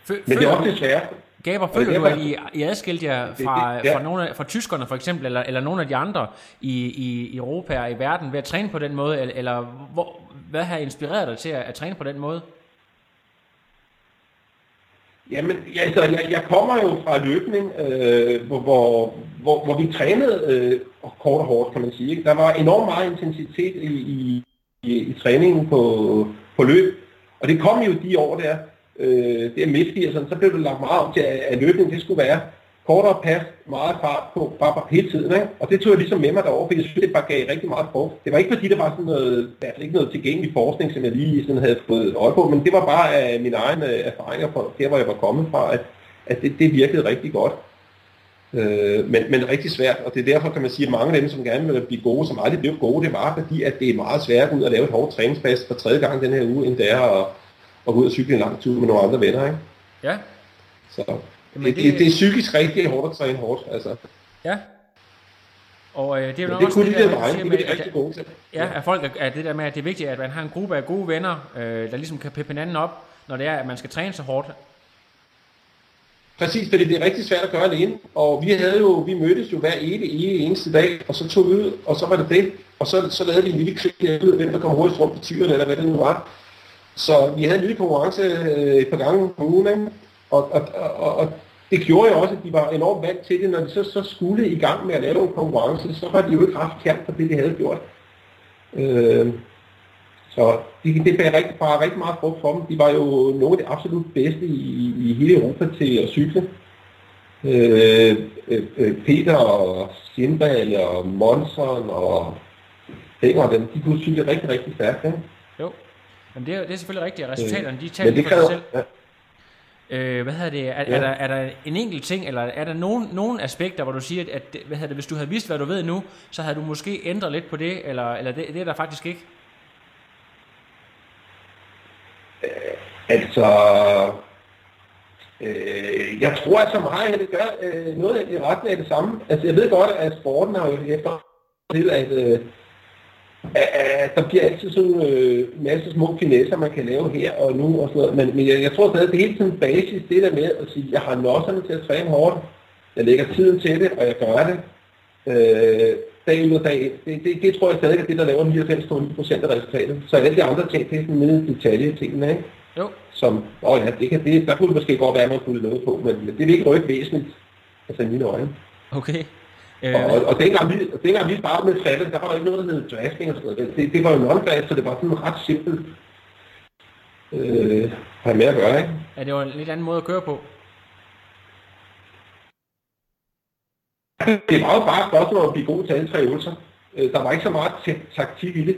Speaker 1: Fø,
Speaker 2: Men det er også det svære.
Speaker 1: Gaber,
Speaker 2: det
Speaker 1: føler
Speaker 2: er
Speaker 1: du, at I, I adskilte jer
Speaker 2: det-
Speaker 1: fra,
Speaker 2: det- ja.
Speaker 1: fra, nogle af, fra tyskerne for eksempel, eller, eller nogle af de andre i, i, Europa og i verden ved at træne på den måde, eller, eller hvor, hvad har inspireret dig til at, at træne på den måde?
Speaker 2: Jamen, ja, altså, jeg, jeg kommer jo fra løbning, øh, hvor, hvor, hvor, hvor vi trænede øh, kort og hårdt, kan man sige. Ikke? Der var enormt meget intensitet i, i, i, i træningen på, på løb, og det kom jo de år der, øh, der midt 80'erne, så blev det lagt meget om til, at, at løbning det skulle være kortere pas, meget fart på, bare, bare hele tiden. Ikke? Og det tog jeg ligesom med mig derovre, for jeg synes, det bare gav rigtig meget for. Det var ikke fordi, der var sådan noget, der ikke noget tilgængelig forskning, som jeg lige sådan havde fået øje på, men det var bare af mine egne erfaringer fra der, hvor jeg var kommet fra, at, at det, det virkede rigtig godt. Øh, men, men rigtig svært, og det er derfor, kan man sige, at mange af dem, som gerne vil blive gode, som aldrig blev gode, det var fordi, at det er meget svært at ud at lave et hårdt træningspas for tredje gang den her uge, end det er at, at gå ud og cykle en lang tur med nogle andre venner. Ikke?
Speaker 1: Ja,
Speaker 2: Så
Speaker 1: Jamen,
Speaker 2: det,
Speaker 1: det-
Speaker 2: det, det, er psykisk rigtig hårdt at træne hårdt. Altså.
Speaker 1: ja. Og øh, det er jo nok
Speaker 2: det
Speaker 1: også
Speaker 2: kunne de
Speaker 1: der,
Speaker 2: der
Speaker 1: siger
Speaker 2: det
Speaker 1: med,
Speaker 2: er de
Speaker 1: at-
Speaker 2: rigtig gode til.
Speaker 1: Ja, at folk er, det der med, at det er vigtigt, at man har en gruppe af gode venner, øh, der ligesom kan peppe hinanden op, når det er, at man skal træne så hårdt.
Speaker 2: Præcis, fordi det er rigtig svært at gøre alene. Og vi havde jo, vi mødtes jo hver evig, eneste dag, og så tog vi ud, og så var det det. Og så, så lavede vi en lille krig, ved, hvem der kom hurtigst rundt på tyren, eller hvad det nu var. Så vi havde en lille konkurrence øh, et par gange om ugen, ikke? Og, og, og, og det gjorde jo også, at de var enormt vant til det. Når de så, så skulle i gang med at lave en konkurrence, så var de jo ikke haft kært for det, de havde gjort. Øh, så det, det bærer rigtig, bare rigtig meget frugt for dem. De var jo nogle af de absolut bedste i, i hele Europa til at cykle. Øh, øh, øh Peter og Sindal og Monson og Hænger, dem, de kunne cykle rigtig, rigtig stærkt. Ikke?
Speaker 1: Jo. Men det er, det er selvfølgelig rigtigt, at resultaterne, de taler for sig selv.
Speaker 2: ja.
Speaker 1: Øh, hvad hedder det? Er,
Speaker 2: Ja.
Speaker 1: er, der, er der en enkelt ting, eller er der nogen, nogen aspekter, hvor du siger, at, at hvad hedder det, hvis du havde vidst, hvad du ved nu, så havde du måske ændret lidt på det, eller, eller det, det er der faktisk ikke?
Speaker 2: Altså, øh, jeg tror altså meget, at det gør øh, noget i retning af det samme. Altså, jeg ved godt, at sporten har jo efter til, at, øh, at der bliver altid sådan en øh, masse små finesser, man kan lave her og nu og sådan noget. Men, men jeg, jeg tror stadig, at det er hele tiden basis, det der med at sige, at jeg har nosserne til at træne hårdt, jeg lægger tiden til det, og jeg gør det. Øh, dag ud og dag ind. Det, det, det tror jeg stadig er det, der laver 99,9% af resultatet. Så alle de andre ting, det er sådan en detalje tingene, ikke?
Speaker 1: Jo.
Speaker 2: som, åh ja, det kan, det, der kunne det måske godt være, man kunne noget på, men, men det vil ikke rykke væsentligt, altså i mine øjne.
Speaker 1: Okay.
Speaker 2: Øh. Og, og, og dengang, vi, dengang vi startede med faldet, der var der ikke noget, der hed drafting og sådan noget. Det, det var jo non så det var sådan ret simpelt øh, have med at gøre, ikke?
Speaker 1: Ja, det var en lidt anden måde at køre på.
Speaker 2: Det var jo bare et spørgsmål at blive god til alle tre øvelser. Øh, der var ikke så meget taktik i det.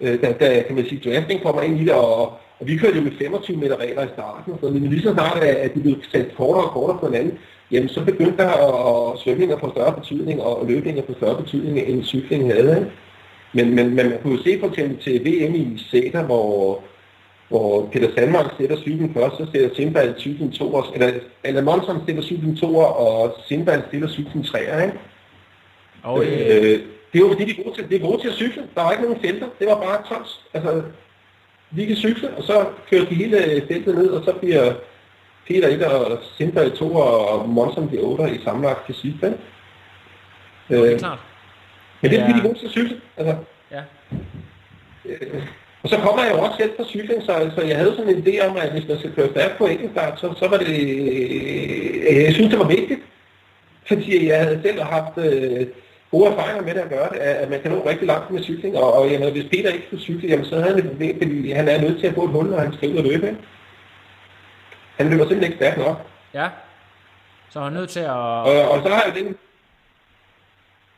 Speaker 2: Øh, da, da kan man sige, drafting kommer ind i det, og, og vi kørte jo med 25 meter regler i starten, så men lige så snart, at de blev sat kortere og kortere på hinanden, jamen så begyndte der at svømninger få større betydning, og løbninger få større betydning, end cykling havde. Men, men, men man kunne jo se for eksempel til VM i Sæter, hvor, hvor Peter Sandmark sætter cyklen først, så sætter Simbal cyklen to, eller, eller Monson sætter cyklen to, og Simbal stiller cyklen tre, ikke? Yeah. øh, det var fordi, de er gode til, de er gode til at cykle. Der var ikke nogen felter. Det var bare tons. Altså, vi kan cykle, og så kører de hele feltet ned, og så bliver Peter 1 og Simbal 2 og Monson bliver 8 i sammenlagt til sidst. Ikke?
Speaker 1: Øh, det er klart.
Speaker 2: Men det er fordi, de er gode til at cykle. Altså,
Speaker 1: ja.
Speaker 2: Øh, og så kommer jeg jo også selv fra cykling, så, så jeg havde sådan en idé om, at hvis man skal køre stærkt på enkeltstart, så, så var det, øh, jeg synes det var vigtigt, fordi jeg havde selv haft øh, gode erfaringer med det at gøre det, at man kan nå rigtig langt med cykling, og, og jamen, hvis Peter ikke skulle cykle, jamen, så havde han et problem, fordi han er nødt til at få et hul, når han skal ud og løbe. Ikke? Han løber simpelthen ikke stærkt nok.
Speaker 1: Ja, så han er nødt til at...
Speaker 2: Og, og så har jeg den,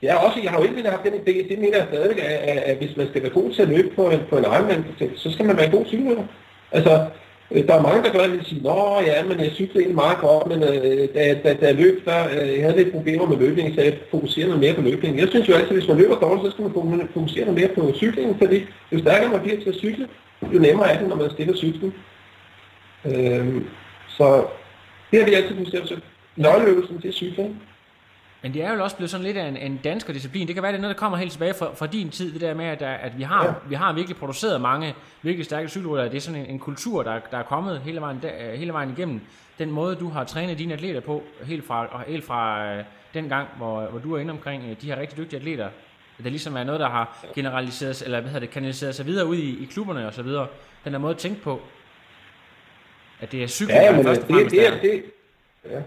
Speaker 2: Ja, også, jeg har jo ikke haft den idé, det mener jeg stadig, at, at, hvis man skal være god til at løbe på en, på en Ironman, så skal man være god cykelrytter. Altså, Øh, der er mange, der gør det, sige, Nå ja, men jeg cyklede egentlig meget godt, men øh, da, da, da jeg løb, der, øh, jeg havde lidt problemer med løbning, så jeg fokuserer noget mere på løbning. Jeg synes jo altid, at hvis man løber dårligt, så skal man fokusere noget mere på cyklingen, fordi jo stærkere man bliver til at cykle, jo nemmere er det, når man stiller cyklen. Øh, så det har vi altid fokuseret på. Nøgleøvelsen til cykling.
Speaker 1: Men det er jo også blevet sådan lidt af en, en dansk disciplin. Det kan være, det er noget, der kommer helt tilbage fra, fra din tid, det der med, at, at vi, har, ja. vi har virkelig produceret mange virkelig stærke cykelryttere. Det er sådan en, en kultur, der, der er kommet hele vejen, der, hele vejen igennem. Den måde, du har trænet dine atleter på, helt fra, helt fra uh, den gang, hvor, hvor du er inde omkring uh, de her rigtig dygtige atleter, der ligesom er noget, der har generaliseret, eller hvad hedder det, kanaliseret sig videre ud i, i klubberne og så videre. Den der måde at tænke på, at det er cykling,
Speaker 2: ja, men først og fremmest det, det, det, ja.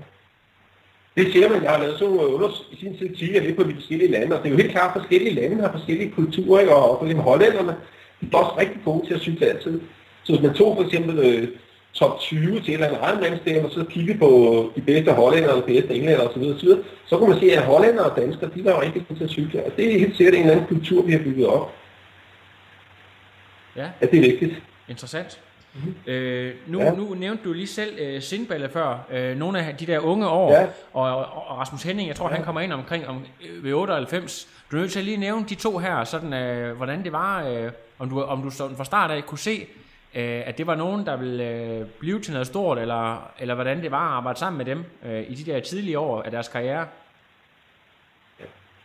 Speaker 2: Det ser man, jeg har lavet så under i sin tid 10 lidt på de forskellige lande, og det er jo helt klart, at forskellige lande har forskellige kulturer, ikke? og for eksempel hollænderne, de er også rigtig gode til at cykle altid. Så hvis man tog for eksempel øh, top 20 til en eller anden Ironman og så kigge på de bedste hollænder og de bedste englænder osv., osv., så kunne man se, at hollænder og danskere, de var jo rigtig gode til at cykle. Og det er helt sikkert en eller anden kultur, vi har bygget op.
Speaker 1: Ja.
Speaker 2: At det er vigtigt.
Speaker 1: Interessant. Mm-hmm. Øh, nu, ja. nu nævnte du lige selv øh, Sindballe før, øh, nogle af de der unge år, ja. og, og, og Rasmus Henning, jeg tror ja. han kommer ind omkring om, øh, ved 98. Du er nødt til at lige nævne de to her, sådan øh, hvordan det var, øh, om du, om du sådan fra start af kunne se, øh, at det var nogen, der ville øh, blive til noget stort, eller, eller hvordan det var at arbejde sammen med dem øh, i de der tidlige år af deres karriere.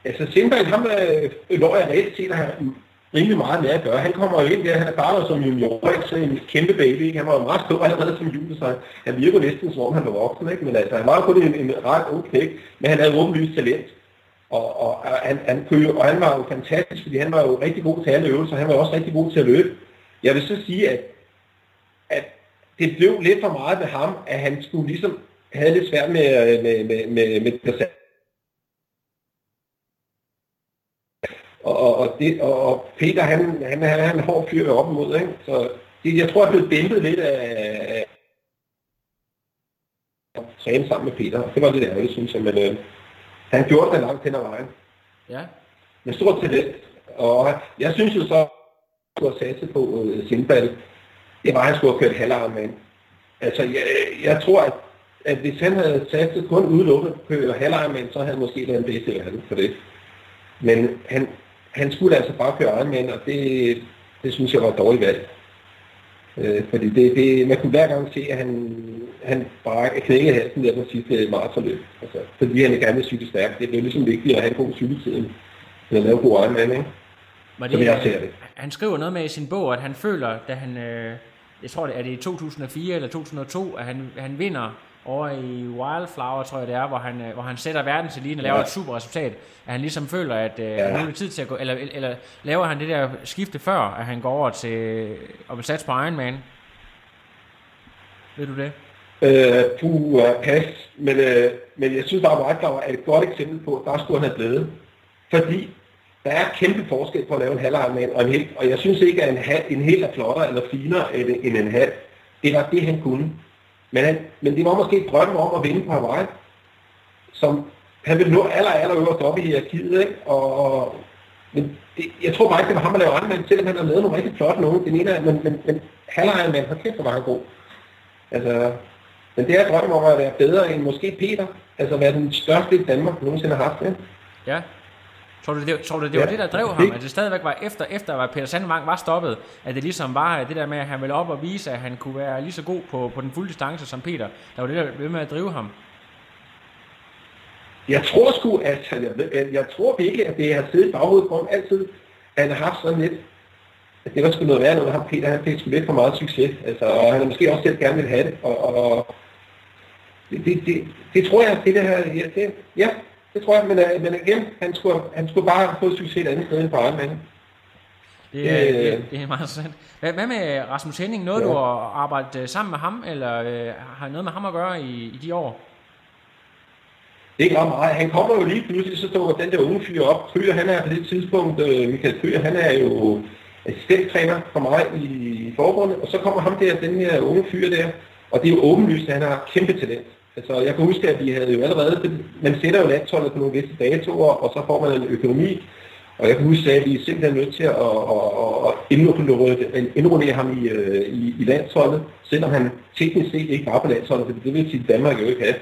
Speaker 2: Altså Sindballe, ham øh, når jeg reelt set at have rimelig meget med at gøre. Han kommer jo ind der, han er bare som junior, så en kæmpe baby. Han var jo meget stor allerede som jule, så han virker næsten som om han var voksen, ikke? Men altså, han var jo kun en, en ret ung knæk, men han havde åbenlyst talent. Og, og, og, han, han kunne, og han var jo fantastisk, fordi han var jo rigtig god til alle øvelser, han var også rigtig god til at løbe. Jeg vil så sige, at, at det blev lidt for meget med ham, at han skulle ligesom havde lidt svært med, med, med, med, med Og, og, det, og Peter, han, han, han er en hård fyr op imod, ikke? Så det, jeg tror, jeg blev dæmpet lidt af, at træne sammen med Peter. Det var lidt ærgerligt, synes jeg, men øh, han gjorde det langt hen ad vejen.
Speaker 1: Ja.
Speaker 2: Med stort talent. Og jeg synes jo så, at skulle have satset på øh, Sindball. Det var, at han skulle have kørt halvarm Altså, jeg, jeg tror, at, at hvis han havde satset kun udelukket på halvarm så havde han måske været den bedste i verden for det. Men han, han skulle altså bare køre Ironman, og det, det synes jeg var et dårligt valg. Øh, fordi det, det, man kunne hver gang se, at han, han bare knækkede halsen der på sidste maratonløb. Altså, fordi han gerne vil cykle stærkt. Det er ligesom vigtigt at have en god cykeltid, end at lave god Ironman, ikke?
Speaker 1: Var det, jeg ser det. Han skriver noget med i sin bog, at han føler, da han, øh, jeg tror det er det i 2004 eller 2002, at han, han vinder over i Wildflower, tror jeg det er, hvor han, øh, hvor han sætter verden til lige og laver ja. et super resultat. At han ligesom føler, at øh, ja. nu er tid til at gå, eller, eller laver han det der skifte før, at han går over til at satse på Iron Man? Ved du det?
Speaker 2: Øh, puh, pas. Men, øh, men jeg synes bare, at White var et godt eksempel på, at der skulle han have blevet. Fordi der er kæmpe forskel på at lave en halv og en hel, og jeg synes ikke, at en, halv, en hel er flottere eller finere end en halv. Det var det, han kunne. Men, han, men det var måske et drøm om at vinde på Hawaii, som han ville nå aller, aller øverst op i hierarkiet, ikke? Og, men det, jeg tror bare ikke, det var ham, der lavede Ironman, selvom han har lavet nogle rigtig flotte nogen. Den ene men, men, men halv Ironman, har kæft, hvor var han god. Altså, men det er drømmen om at være bedre end måske Peter, altså være den største i Danmark nogensinde har haft.
Speaker 1: Ikke? ja. Tror du, det, tror du, det var ja. det, der drev ham? At det stadigvæk var efter, efter at Peter Sandvang var stoppet? At det ligesom var det der med, at han ville op og vise, at han kunne være lige så god på, på den fulde distance som Peter? Der var det, der blev med at drive ham?
Speaker 2: Jeg tror sgu, at jeg, jeg, jeg tror ikke, at det har siddet i baghovedet på ham altid. Han har haft sådan lidt, at det var sgu noget værd, når ham Peter, han fik sgu lidt for meget succes. Altså, og han har måske også selv gerne vil have det. Og, og det, det, det, det, tror jeg, det der, ja, det, ja, det tror jeg, men, øh, men igen, han skulle, han skulle bare have fået succes et andet sted end på Ironman.
Speaker 1: Det er, øh, det, det er meget interessant. Hvad, hvad med Rasmus Henning? Noget ja. du har arbejdet øh, sammen med ham, eller øh, har noget med ham at gøre i, i de år?
Speaker 2: Ikke ret meget. Han kommer jo lige pludselig, så står den der unge fyr op. Kryer, han er på det tidspunkt, øh, Michael Kryer, han er jo assistenttræner for mig i forbundet, og så kommer ham der, den her unge fyr der, og det er jo åbenlyst, at han har kæmpe talent. Altså, jeg kan huske, at vi havde jo allerede, man sætter jo landsholdet på nogle visse datoer, og så får man en økonomi, og jeg kan huske, at vi er simpelthen nødt til at, at, at indrullere ham i, øh, i, i landsholdet, selvom han teknisk set ikke var på landsholdet, for det vil sige, at Danmark jo ikke have.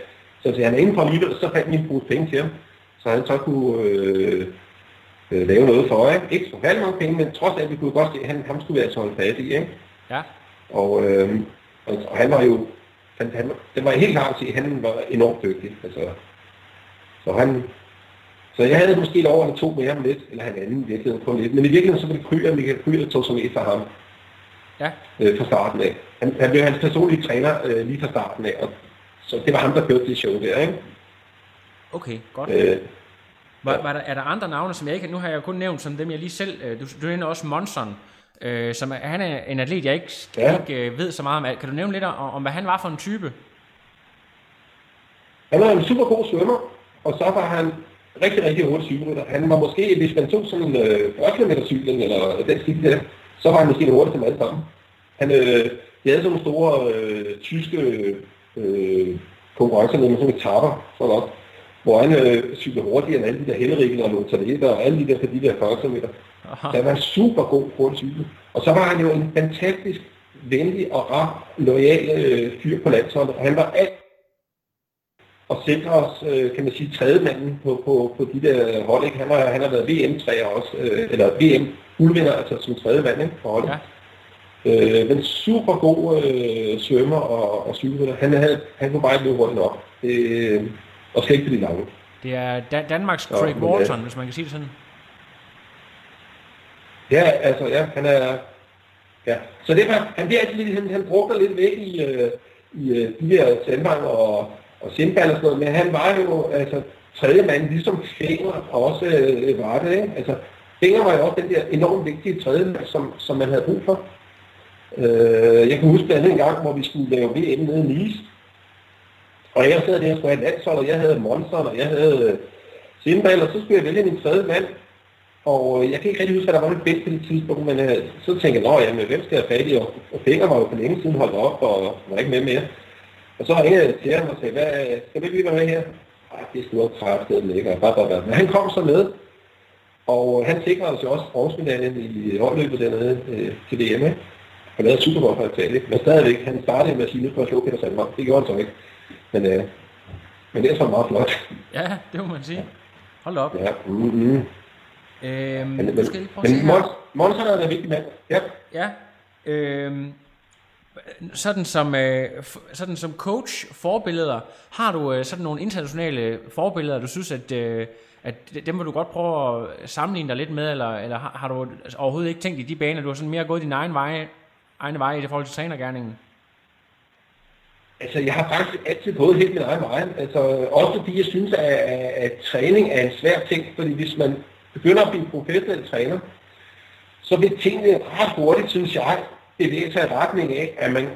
Speaker 2: Så til han er inden for alligevel, så fandt vi en pose penge til ham, så han så kunne øh, øh, lave noget for, ikke? Ikke så færdig mange penge, men trods alt, vi kunne godt se, at han, ham skulle vi altså holde fast i, ikke?
Speaker 1: Ja.
Speaker 2: Og, øh, og, og han var jo, han, han, det var helt klart at se, at han var enormt dygtig, altså. Så han, så jeg havde måske lov at to med ham lidt, eller han anden i virkeligheden på lidt. Men i virkeligheden så var det Kryer, Michael Kryer tog som et for ham.
Speaker 1: Ja.
Speaker 2: Øh, fra starten af. Han, han blev hans personlige træner øh, lige fra starten af, og så det var ham, der kørte det show der, ikke?
Speaker 1: Okay, godt. Øh, var, var der, er der andre navne, som jeg ikke... Nu har jeg kun nævnt som dem, jeg lige selv... Øh, du, du nævner også Monson, øh, som er, han er en atlet, jeg ikke, ja. ikke øh, ved så meget om. Kan du nævne lidt om, om, hvad han var for en type?
Speaker 2: Han var en super god svømmer, og så var han rigtig, rigtig hurtig cykelrytter. Han var måske, hvis man tog sådan en øh, 40 km cykling, eller den stil der, så var han måske den hurtigste alle sammen. Han øh, havde sådan nogle store øh, tyske øh, konkurrencer med sådan nogle etapper, så nok, hvor han øh, cyklede hurtigere end alle de der Hellerigen og Lothar og alle de der på de der 40 km. Han var super god hurtig cykel. Og så var han jo en fantastisk venlig og rar, lojal øh, fyr på landsholdet. Og han var alt og sikre os, øh, kan man sige, tredje manden på, på, på de der hold. Ikke? Han, har, han har været VM-træer også, øh, eller VM-guldvinder, altså som tredje mand ikke, for holdet. Ja. Øh, men super god øh, svømmer og, og cykelrytter. Han, havde, han kunne bare ikke løbe hurtigt nok. Øh, og skal ikke blive lange.
Speaker 1: Det er Dan- Danmarks Craig ja, Walton, hvis man kan sige det sådan.
Speaker 2: Ja, altså, ja, han er... Ja, så det var, han, bliver altid, han, han brugte lidt væk i, øh, i øh, de her sandvang og, og sindball og sådan noget, men han var jo, altså, tredje mand, ligesom Fenger også øh, var det, ikke? Altså, Fenger var jo også den der enormt vigtige tredje mand, som, som man havde brug for. Øh, jeg kan huske blandt andet en gang, hvor vi skulle lave VM nede i Nice. Og jeg sad der og skulle have landshold, og jeg havde Monster, og jeg havde øh, Sindball, og så skulle jeg vælge min tredje mand. Og øh, jeg kan ikke rigtig huske, hvad der var mit bedste på det tidspunkt, men øh, så tænkte jeg, nå ja, men hvem skal jeg fat i? Og, og Finger var jo for længe siden holdt op, og var ikke med mere. Og så ringede jeg til ham og sagde, hvad, skal vi ikke være med her? Ej, det skulle sgu nok kraftedeme ikke, bare, bare, bare. Men han kom så med, og han sikrede os jo også bronzemedaljen i holdløbet dernede øh, til DM. Han lavede super godt for Italien, men stadigvæk, han startede med at sige, nu skal jeg slå Peter Sandmark. Det gjorde han så ikke. Men, øh, men det er så meget flot.
Speaker 1: Ja, det må man sige. Hold op.
Speaker 2: Ja, mm-hmm.
Speaker 1: Øhm, men, men,
Speaker 2: du skal lige prøve men Mons er en vigtig mand. Ja.
Speaker 1: Ja. Øhm, sådan som, øh, sådan som coach forbilleder, har du øh, sådan nogle internationale forbilleder, du synes, at, øh, at dem vil du godt prøve at sammenligne dig lidt med, eller, eller har, har du overhovedet ikke tænkt i de baner, du har sådan mere gået din egen vej, egne veje i forhold til trænergærningen?
Speaker 2: Altså, jeg har faktisk altid gået helt min egen vej. Altså, også fordi jeg synes, at, at træning er en svær ting, fordi hvis man begynder at blive professionel træner, så vil tingene ret hurtigt, synes jeg, bevæge sig i retning af, at man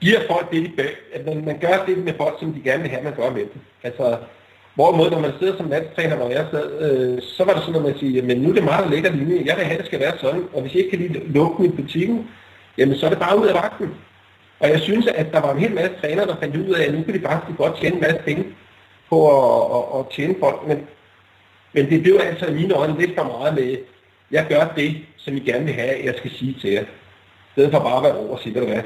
Speaker 2: giver folk det, de at man, man gør det med folk, som de gerne vil have, man gør med dem. Altså, Hvorimod, når man sidder som landstræner, når jeg sad, øh, så var det sådan, at man siger, men nu er det meget lækker linje, jeg vil have, at det skal være sådan, og hvis jeg ikke kan lide lukke i butikken, jamen så er det bare ud af vagten. Og jeg synes, at der var en hel masse trænere, der fandt ud af, at nu kan de faktisk godt tjene en masse penge på at, at, at tjene folk, men, men det blev altså i mine øjne lidt for meget med, jeg gør det, som I gerne vil have, jeg skal sige til jer. I stedet for bare at være over og sige, hvad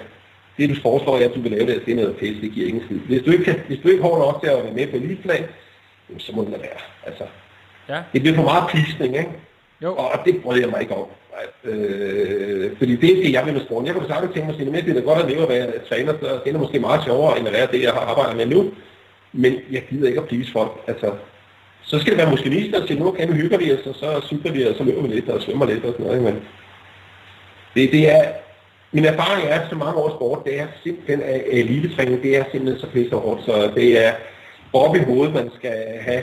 Speaker 2: det du foreslår, at du vil lave det, det er noget pæs, det giver ingen skid. Hvis du ikke, hvis du ikke har nok til at være med på eliteplan, så må det lade være. Altså, ja. Det bliver for meget plisning, ikke? Jo. Og, det bryder jeg mig ikke om. Øh, fordi det er det, jeg vil med sporten. Jeg kunne sagtens tænke mig at det er godt at leve at være træner, så det er måske meget sjovere, end at være det, jeg arbejder med nu. Men jeg gider ikke at please folk. Altså, så skal det være motionister og sige, nu kan vi hygge vi os, og så cykler vi, og så løber vi lidt, og svømmer lidt og sådan noget. Men det, det er, min erfaring er, at så mange års sport, det er simpelthen, at elitetræning, det er simpelthen så pisse hårdt, så det er, op i hovedet, man skal have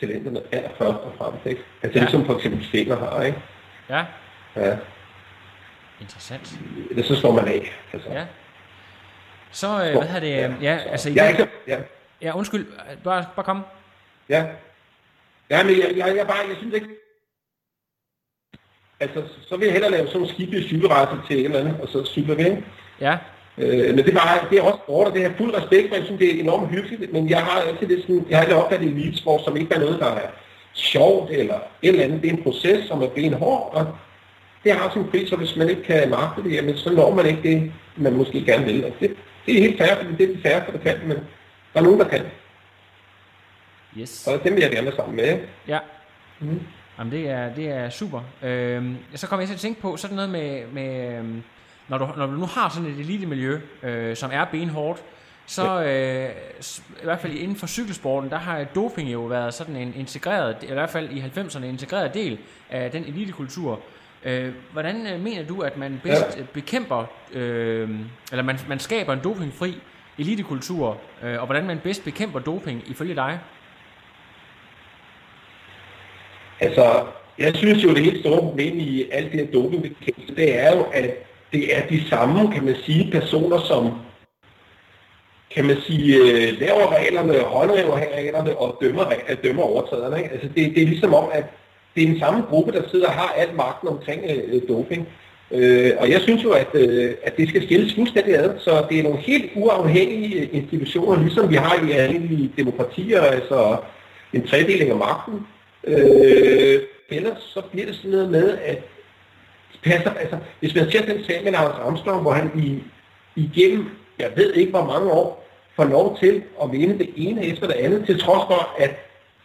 Speaker 2: talenterne allerførst og fremmest. Ikke? Altså ja. ligesom for eksempel Stinger har, ikke?
Speaker 1: Ja.
Speaker 2: Ja.
Speaker 1: Interessant.
Speaker 2: Det så slår man af. Altså.
Speaker 1: Ja. Så, øh, hvad har det, ja, ja altså...
Speaker 2: Ja, ikke, ja.
Speaker 1: ja, undskyld, bare, bare kom.
Speaker 2: Ja. Ja, men jeg, jeg, jeg, bare, jeg synes ikke, altså, så vil jeg hellere lave sådan en skibelig cykelrejse til et eller andet, og så cykler vi, ikke?
Speaker 1: Ja.
Speaker 2: Øh, men det er, bare, det er også sport, og det har fuld respekt for, jeg synes, det er enormt hyggeligt, men jeg har altid det sådan, jeg har aldrig opfattet elitesport, som ikke er noget, der er sjovt eller et eller andet. Det er en proces, som er benhård, og det har sin pris, og hvis man ikke kan magte det, jamen, så når man ikke det, man måske gerne vil. Og det, det er helt fair, fordi det er det færre, der kan, men der er nogen, der kan.
Speaker 1: Yes.
Speaker 2: Og dem vil jeg gerne sammen med.
Speaker 1: Ja. Mm. Jamen, det er, det er super. Øhm, så kommer jeg til at tænke på sådan noget med, med øhm, når du, når du nu har sådan et elite miljø, øh, som er benhårdt, så øh, i hvert fald inden for cykelsporten, der har doping jo været sådan en integreret, i hvert fald i 90'erne, en integreret del af den elitekultur. Øh, hvordan øh, mener du, at man bedst ja. bekæmper, øh, eller man, man skaber en dopingfri elitekultur, øh, og hvordan man bedst bekæmper doping ifølge dig?
Speaker 2: Altså, jeg synes jo, det helt store problem i alt det her dopingbekæmpelse, det er jo, at det er de samme, kan man sige, personer, som kan man sige, øh, laver reglerne, håndhæver reglerne og dømmer, dømmer overtræderne. Ikke? Altså det, det er ligesom om, at det er den samme gruppe, der sidder og har alt magten omkring øh, doping. Øh, og jeg synes jo, at, øh, at det skal skilles fuldstændig ad, så det er nogle helt uafhængige øh, institutioner, ligesom vi har i alle demokratier, altså en tredeling af magten. Øh, ellers så bliver det sådan noget med, at passer, altså, hvis man ser den sag med Lars Armstrong, hvor han i, igennem, jeg ved ikke hvor mange år, får lov til at vinde det ene efter det andet, til trods for, at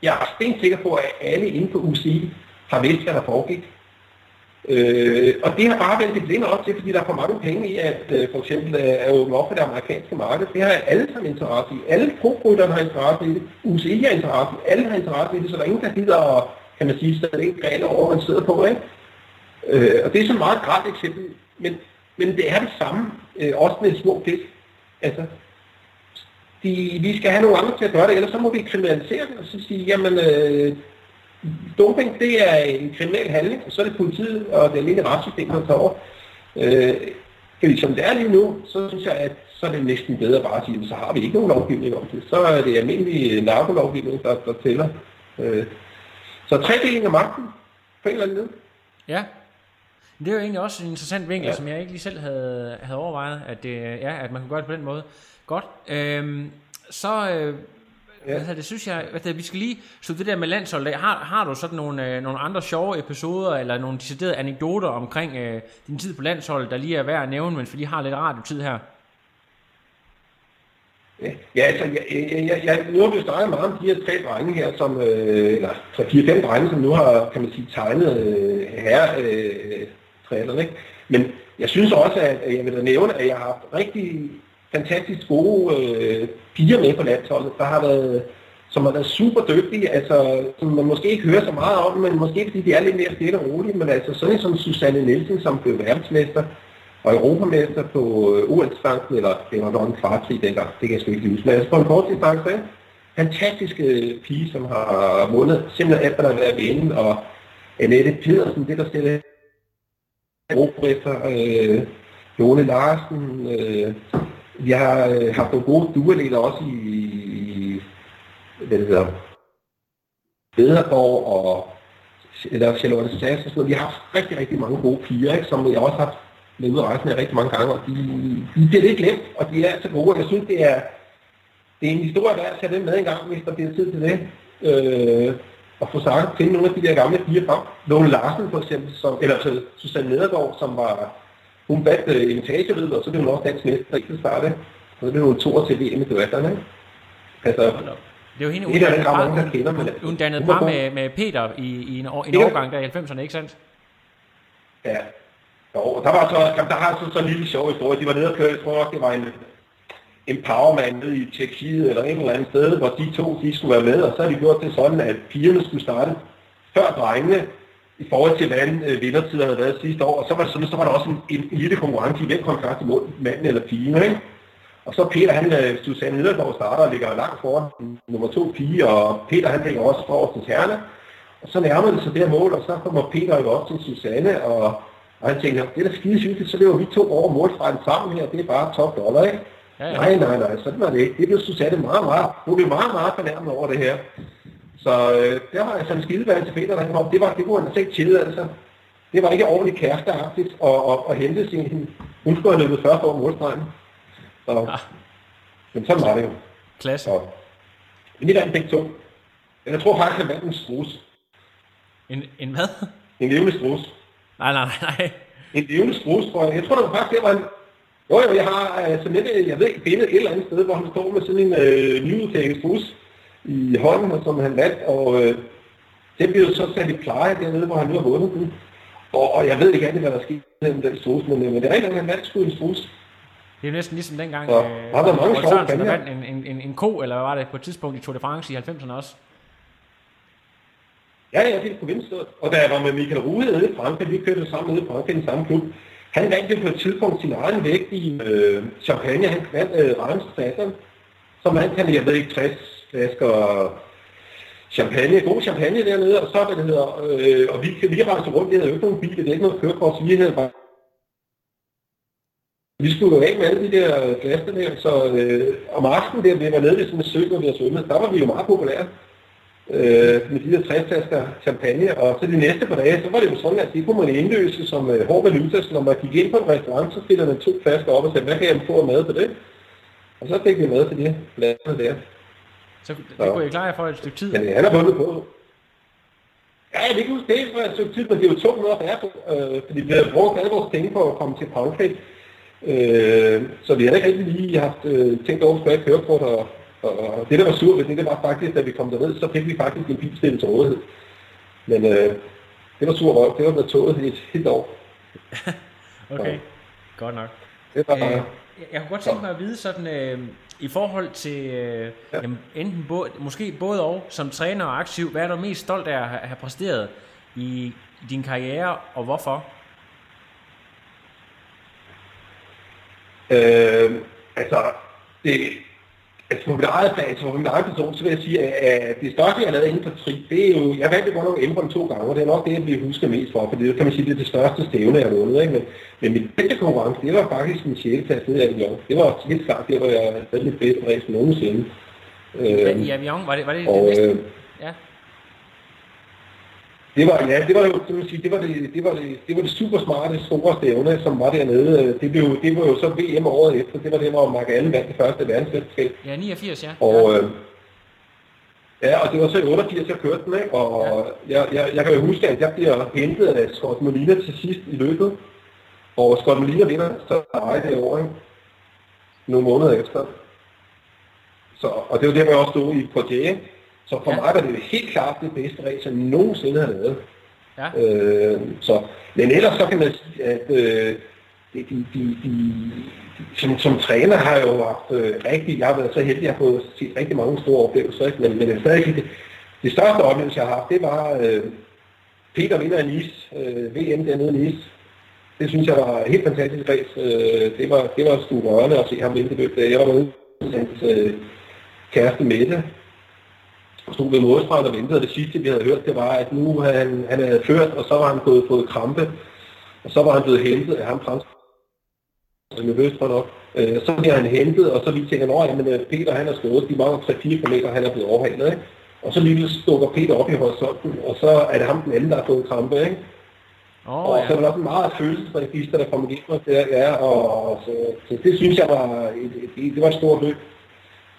Speaker 2: jeg er stensikker på, at alle inde på UCI har vidst, hvad der foregik. Øh, og det har bare vendt det blinde op til, fordi der er for mange penge i, at øh, for eksempel øh, er at åbne op for det amerikanske marked. Det har alle sammen interesse i. Alle pro har interesse i det. UCI har interesse i Alle har interesse i det, så der er ingen, der gider at, kan man sige, stadig ikke regler over, man sidder på. Ikke? Øh, og det er så et meget grædt eksempel, men, men det er det samme, øh, også med små fisk. Altså, de, vi skal have nogle andre til at gøre det, ellers så må vi kriminalisere det, og så sige, jamen, øh, doping, det er en kriminel handling, og så er det politiet og det alene retssystem, der tager over. Øh, fordi som det er lige nu, så synes jeg, at så er det næsten bedre bare at sige, så har vi ikke nogen lovgivning om det. Så er det almindelig narkolovgivning, der, der tæller. Øh, så tredeling af magten, på en eller anden måde.
Speaker 1: Ja, det er jo egentlig også en interessant vinkel, ja. som jeg ikke lige selv havde, havde overvejet, at, det, ja, at man kunne gøre det på den måde. Godt. Øhm, så øh, ja. hvad det, synes jeg, hvad det, vi skal lige så det der med landshold. Har, har du sådan nogle, øh, nogle andre sjove episoder, eller nogle deciderede anekdoter omkring øh, din tid på landshold, der lige er værd at nævne, men lige har lidt radiotid her?
Speaker 2: Ja, altså, jeg, jeg, jeg, nu har vi snakket meget om de her tre drenge her, som, øh, eller tre, fire, fem drenge, som nu har, kan man sige, tegnet øh, herre øh, trænerne. Ikke? Men jeg synes også, at jeg vil da nævne, at jeg har haft rigtig fantastisk gode øh, piger med på landsholdet, der har været, som har været super dygtige, altså, som man måske ikke hører så meget om, men måske fordi de er lidt mere stille og rolige, men altså sådan som Susanne Nielsen, som blev verdensmester og europamester på øh, OL-distancen, eller det var nok en kvartrig dengang, det kan jeg sgu ikke huske, men altså på en kort distance, fantastiske øh, pige, som har vundet simpelthen alt, hvad der har været vinde, og Annette Pedersen, det der stille efter øh, Jone Larsen, øh, vi har øh, haft nogle gode duelæder også i, i hvad det hedder, Bederborg og eller Charlotte Sass og sådan noget. Vi har haft rigtig, rigtig mange gode piger, ikke, som jeg også har haft med ud rejsen rigtig mange gange, og de, de bliver lidt glemt, og de er så gode. Jeg synes, det er, det er en historie, der er at tage dem med en gang, hvis der bliver tid til det. Øh, og få sagt, finde nogle af de der gamle piger frem. Lone Larsen for eksempel, som, eller altså, Susanne Nedergaard, som var, hun vandt øh, invitagerid, og så blev hun også dansk mester i starte. Og så blev hun to til VM i duetterne. ikke? Altså,
Speaker 1: Det er jo hende,
Speaker 2: ikke ret
Speaker 1: par-
Speaker 2: mange, der kender, men
Speaker 1: hun,
Speaker 2: altså,
Speaker 1: dannede par med, med Peter i, i en, år, en årgang der i 90'erne, ikke sandt?
Speaker 2: Ja. Jo, og der var så, jamen, der har så, så en lille sjov historie. De var nede og køre, jeg tror nok, det var en empowerman nede i Tjekkiet eller et eller andet sted, hvor de to de skulle være med, og så har de gjort det sådan, at pigerne skulle starte før drengene, i forhold til, hvordan øh, vindertiden havde været sidste år. Og så var, det sådan, så var der også en, en, lille konkurrence i, hvem kom først imod manden eller pigen. Ikke? Og så Peter, han, øh, Susanne Nedergaard starter og ligger langt foran nummer to pige, og Peter, han ligger også forrest til tærne. Og så nærmer det sig det her mål, og så kommer Peter jo op til Susanne, og, og han tænker, det er da skide hyggeligt, så løber vi to over målstregen sammen her, det er bare top dollar, ikke?
Speaker 1: Ja, ja.
Speaker 2: Nej, nej, nej, sådan var det ikke. Det blev Susanne meget, meget, hun blev meget, meget fornærmet over det her. Så øh, der var altså en skideværd til Peter, der kom. Det, var, det kunne han altså ikke til, altså. Det var ikke ordentligt kæresteagtigt at, at, at hente sin... Hun skulle have løbet først over målstregen. Så,
Speaker 1: Ah.
Speaker 2: men sådan var det jo.
Speaker 1: Klasse.
Speaker 2: Så. Men det vandt begge to. Jeg tror faktisk, han vandt en strus.
Speaker 1: En, en hvad?
Speaker 2: En levende strus.
Speaker 1: Nej, nej, nej.
Speaker 2: En levende strus, tror jeg. Jeg tror, det var faktisk, det var en... Jo, jo, jeg har øh, sådan lidt, jeg ved ikke, billede et eller andet sted, hvor han står med sådan en øh, nyudtaget strus i hånden, og som han vandt, og øh, det blev så sat i pleje dernede, hvor han nu har vundet den. Og, og jeg ved ikke andet, hvad der skete med den strus, men, øh, men det er rigtigt, at han vandt sgu en strus.
Speaker 1: Det er jo næsten ligesom dengang,
Speaker 2: Ja,
Speaker 1: øh,
Speaker 2: der mange
Speaker 1: Rolf Sørensen der
Speaker 2: præmier.
Speaker 1: vandt en, en, en, en ko, eller hvad var det, på et tidspunkt i Tour de France i 90'erne også.
Speaker 2: Ja, ja, det er på venstre. Og da jeg var med Michael Ruhe nede i Frankrig, vi kørte sammen nede i Frankrig i den samme klub, han vandt jo på et tidspunkt sin egen vægt i øh, Champagne. Han vandt øh, Sassern, som han, jeg ved ikke, 60 flasker champagne, god champagne dernede, og så, hvad det hedder, øh, og vi, vi rejste rundt, vi havde jo ikke nogen bil, det er ikke noget kørekort, så vi havde bare vi skulle jo af med alle de der flasker der, så øh, om aftenen der, vi var nede ved sådan en sø, hvor vi havde svømmet, der var vi jo meget populære øh, med de der 60 flasker champagne, og så de næste par dage, så var det jo sådan, at det kunne man indløse som øh, hård valuta, så når man gik ind på en restaurant, så stillede man to flasker op og sagde, hvad kan jeg få af mad på det? Og så fik vi mad til de flasker der.
Speaker 1: Så det
Speaker 2: Ja.
Speaker 1: kunne jeg klare for et stykke tid.
Speaker 2: Men øh, han har vundet på. Ja, jeg kan ikke huske det for et stykke tid, men det er jo tungt noget at være på, øh, fordi vi havde brugt alle vores penge på at komme til Frankrig. Øh, så vi havde ikke rigtig lige haft øh, tænkt over, at have kørekort, og, og, det der var surt ved det, det var faktisk, da vi kom derned, så fik vi faktisk en bil stillet til rådighed. Men øh, det var sur røv, det var blevet toget et helt år.
Speaker 1: Okay, godt nok.
Speaker 2: Det var,
Speaker 1: Øh, jeg, kunne godt tænke mig at vide sådan, øh, i forhold til øh,
Speaker 2: Ja.
Speaker 1: jamen, enten både, måske både og, som træner og aktiv, hvad er du mest stolt af at have, have præsteret i din karriere, og hvorfor?
Speaker 2: Øh, altså, det, altså på min eget plan, altså på min egen person, så vil jeg sige, at, det største, jeg har lavet inden for tri, det er jo, jeg vandt jo godt nok Embron to gange, og det er nok det, jeg bliver husket mest for, for det kan man sige, det er det største stævne, jeg har vundet, ikke? Men, men mit bedste konkurrence, det var faktisk min 6. plads nede i Avion. Det var helt klart, det var jeg havde mit bedste race nogensinde.
Speaker 1: Øh, I Avion, var det, var det
Speaker 2: og,
Speaker 1: det bedste?
Speaker 2: øh,
Speaker 1: Ja.
Speaker 2: Det var, ja, det var jo, det vil sige, det var det, det var det, det var det super smarte store stævne, som var dernede. Det, blev, det var jo så VM året efter. Det var det, hvor Mark Allen vandt det første verdensmesterskab.
Speaker 1: Ja, 89, ja.
Speaker 2: Og, øh, ja, og det var så i 88, jeg kørte den, ikke? Og jeg, jeg, jeg kan jo huske, at jeg bliver hentet af Scott Molina til sidst i løbet. Og Scott Molina vinder så ej det år, ikke? Nogle måneder efter. Så, og det var der, hvor jeg også stod i Poitiers. Så for
Speaker 1: Ja.
Speaker 2: mig var det helt klart det bedste race, jeg nogensinde har lavet.
Speaker 1: Ja.
Speaker 2: Øh, så, men ellers så kan man sige, at øh, de, de, de, de, som, som træner har jeg jo haft øh, rigtig, jeg har været så heldig, at jeg har fået set rigtig mange store oplevelser, ikke? men, men det, stadig, det, det største oplevelse, jeg har haft, det var øh, Peter vinder i Nice, øh, VM dernede i Nice. Det synes jeg var helt fantastisk race. Øh, det var, det var sgu rørende at se ham vinde det løb. Jeg var med hans øh, kæreste Mette, stod ved målstregen og ventede, og det sidste, vi havde hørt, det var, at nu han, han havde ført, og så var han fået, fået krampe, og så var han blevet hentet af ham frem, nervøst for nok. Øh, så bliver han hentet, og så vi tænker, at men, øh, Peter han er stået, de var 3-4 km, han er blevet overhalet, ikke? Og så lige stukker Peter op i horisonten, og så er det ham den anden, der har fået krampe, ikke?
Speaker 1: Oh,
Speaker 2: og
Speaker 1: ja.
Speaker 2: så var der også en meget følelsesregister, der kom igennem der, ja, og så, så, det synes jeg var et, et, det var et stort løb.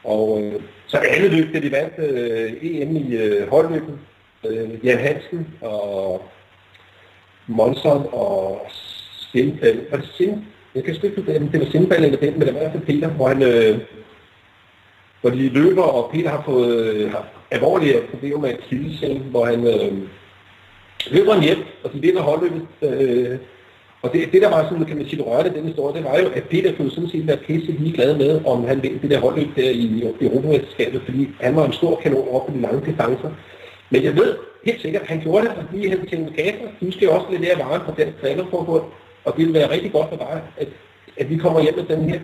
Speaker 2: Og øh, så alle løb, det de vandt øh, EM i øh, holdløbet, øh, Jan Hansen og Monson og Sindfald. Var det Sind? Jeg kan ikke huske, det var Sindfald eller den, men det var i hvert fald Peter, hvor han øh, hvor de løber, og Peter har fået øh, alvorlige problemer med akillescenen, hvor han øh, løber en hjem, og de vinder holdløbet. Øh, og det, det, der var sådan, kan man sige, rørte den historie, det var jo, at Peter kunne sådan set være pisse ligeglad med, om han vendte det der holdløb der i Europamesterskabet, fordi han var en stor kanon op på de lange distancer. Men jeg ved helt sikkert, at han gjorde det, fordi han tænkte, Kasper, du skal også levere varen fra den trænerforbund, og det ville være rigtig godt for dig, at, at vi kommer hjem med den her.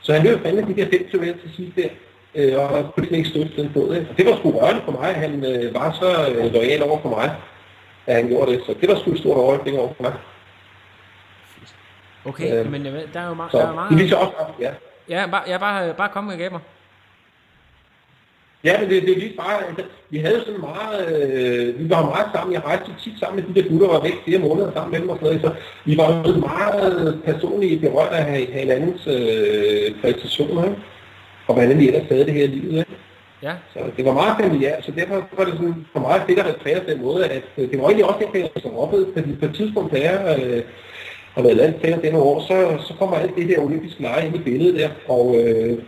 Speaker 2: Så han løb fandme de der 5 km til sidst der, øh, og han kunne ikke støtte den båd. Og det var sgu rørende for mig, han øh, var så øh, lojal over for mig, at han gjorde det. Så det var sgu et stort øjeblik over for mig.
Speaker 1: Okay,
Speaker 2: Øh,
Speaker 1: men øh, der er jo, ma-
Speaker 2: Så
Speaker 1: der er meget...
Speaker 2: det viser også, ja.
Speaker 1: Ja, bare, ja, bare, bare kom med gaber.
Speaker 2: Ja, men det, det er lige bare, altså, vi havde sådan meget, øh, vi var meget sammen, jeg rejste tit sammen med de der gutter, der var væk flere måneder sammen med dem og sådan noget, så vi var jo meget personlige berørt af hinandens øh, præstationer, ikke? og hvordan vi ellers havde det her livet. Ikke?
Speaker 1: Ja,
Speaker 2: Så det var meget familiært, så derfor var det sådan for mig fedt at referere på den måde, at øh, det var egentlig også det, jeg som oplevede, fordi på et tidspunkt, da jeg øh, har været landstræner denne år, så, så kommer alt det der olympiske lege ind i billedet der, og øh,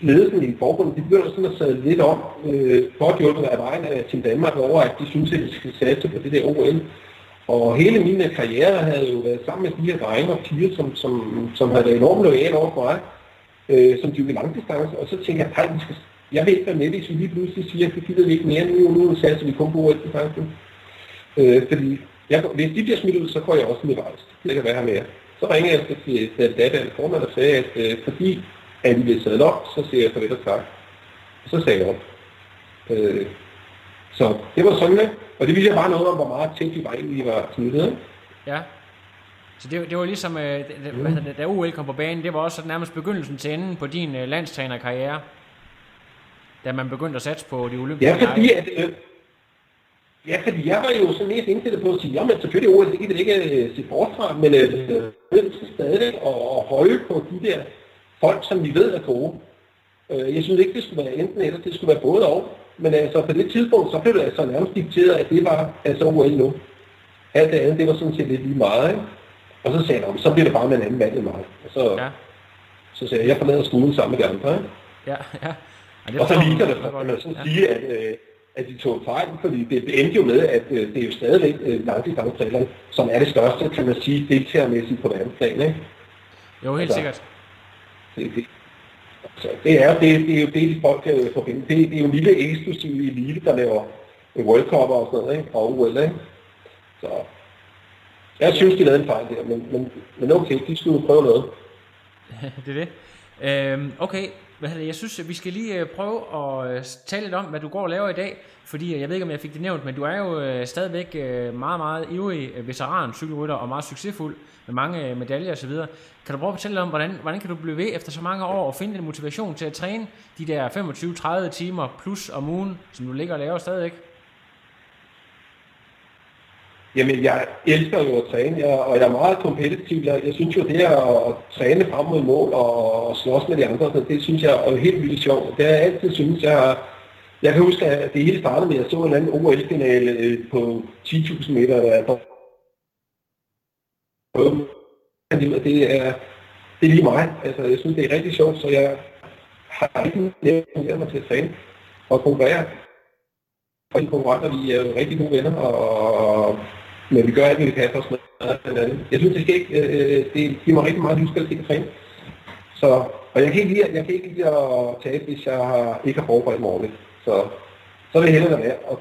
Speaker 2: ledelsen i forbundet, de begynder sådan at sætte lidt om, øh, godt hjulpet af vejen af Team Danmark over, at de synes, at de skal satse på det der OL. Og hele min øh, karriere havde jo været sammen med de her drenge og piger, som, som, som havde været enormt lojale over for mig, øh, som de dyrkede langdistance, og så tænkte jeg, nej, vi skal, jeg vil ikke være med, hvis vi lige pludselig siger, at det gider vi ikke mere nu, nu satser vi kun på OL-distancen. Øh, fordi jeg, hvis de bliver smidt ud, så får jeg også mit rejst. Det kan være her mere. Så ringer jeg til, til, til daværende formand og sagde, at øh, fordi at vi bliver sadlet op, så siger jeg farvel og tak. Og så sagde jeg op. Øh, så det var sådan? Og det viser bare noget om, hvor meget tæt vi var egentlig var ikke?
Speaker 1: ja. Så det, det var ligesom, øh, det, hvad hedder det, da OL kom på banen, det var også nærmest begyndelsen til enden på din øh, landstrænerkarriere. Da man begyndte at satse på de olympiske
Speaker 2: Ja, fordi at, øh, ja, fordi jeg var jo sådan mest indstillet på at sige, jamen selvfølgelig OL, det kan vi ikke øh, se bort fra, men øh, øh, stadig at, at holde på de der folk, som vi ved er gode. Øh, jeg synes ikke, det skulle være enten eller, det skulle være både og. Men altså på det tidspunkt, så blev det altså nærmest dikteret, at det var altså OL nu. Alt det andet, det var sådan set lidt lige meget, ikke? Og så sagde jeg, "Nå, så bliver det bare med en anden mand end mig. Og så,
Speaker 1: Ja,
Speaker 2: så sagde jeg, jeg forlader skolen sammen med de andre, ikke?
Speaker 1: ja, ja. Og det
Speaker 2: Og så
Speaker 1: man
Speaker 2: det, kan man sådan
Speaker 1: Ja.
Speaker 2: sige, at, øh, at de tog fejl, fordi det endte jo med, at øh, det er jo stadigvæk øh, langdistancetræneren, som er det største, kan man sige, deltagermæssigt på verdensplan, ikke?
Speaker 1: Jo, helt
Speaker 2: Altså,
Speaker 1: sikkert.
Speaker 2: Det, det, så det, er, det, det er jo det, de folk kan forbinde. Det, det er jo en lille eksklusiv elite, der laver World Cup og sådan noget, ikke? Og OL, ikke? Så jeg synes, de lavede en fejl der, men, men, men okay, de skulle prøve noget.
Speaker 1: det er det. Øhm, okay, hvad hedder det? jeg synes, at vi skal lige øh, prøve at øh, tale lidt om, hvad du går og laver i dag. Fordi øh, jeg ved ikke, om jeg fik det nævnt, men du er jo stadigvæk meget, meget ivrig veteran cykelrytter og meget succesfuld med mange medaljer osv. Kan du prøve at fortælle lidt om, hvordan, hvordan kan du blive ved efter så mange år og finde den motivation til at træne de der 25-30 timer plus om ugen, som du ligger og laver stadigvæk?
Speaker 2: Jamen, jeg elsker jo at træne, jeg, og jeg er meget kompetitiv. Jeg, jeg synes jo, det at, at træne frem mod mål og, og slås med de andre, så det synes jeg er helt vildt sjovt. Det har jeg altid synes, jeg Jeg kan huske, at det hele startede med, at jeg så en anden OL-finale øh, på 10.000 meter. Der er det er, det er lige mig. Altså, jeg synes, det er rigtig sjovt, så jeg har ikke nævnt mig til at træne og konkurrere. Og de konkurrenter, vi er jo rigtig gode venner, og, men vi gør alt, hvad vi kan for at smadre hinanden. Jeg synes, det skal ikke, øh, det giver mig rigtig meget livsspil til at træne. Så, og jeg kan ikke lide, jeg kan ikke lide at tabe, hvis jeg har, ikke har forberedt mig ordentligt. Så, så vil jeg hellere være. Og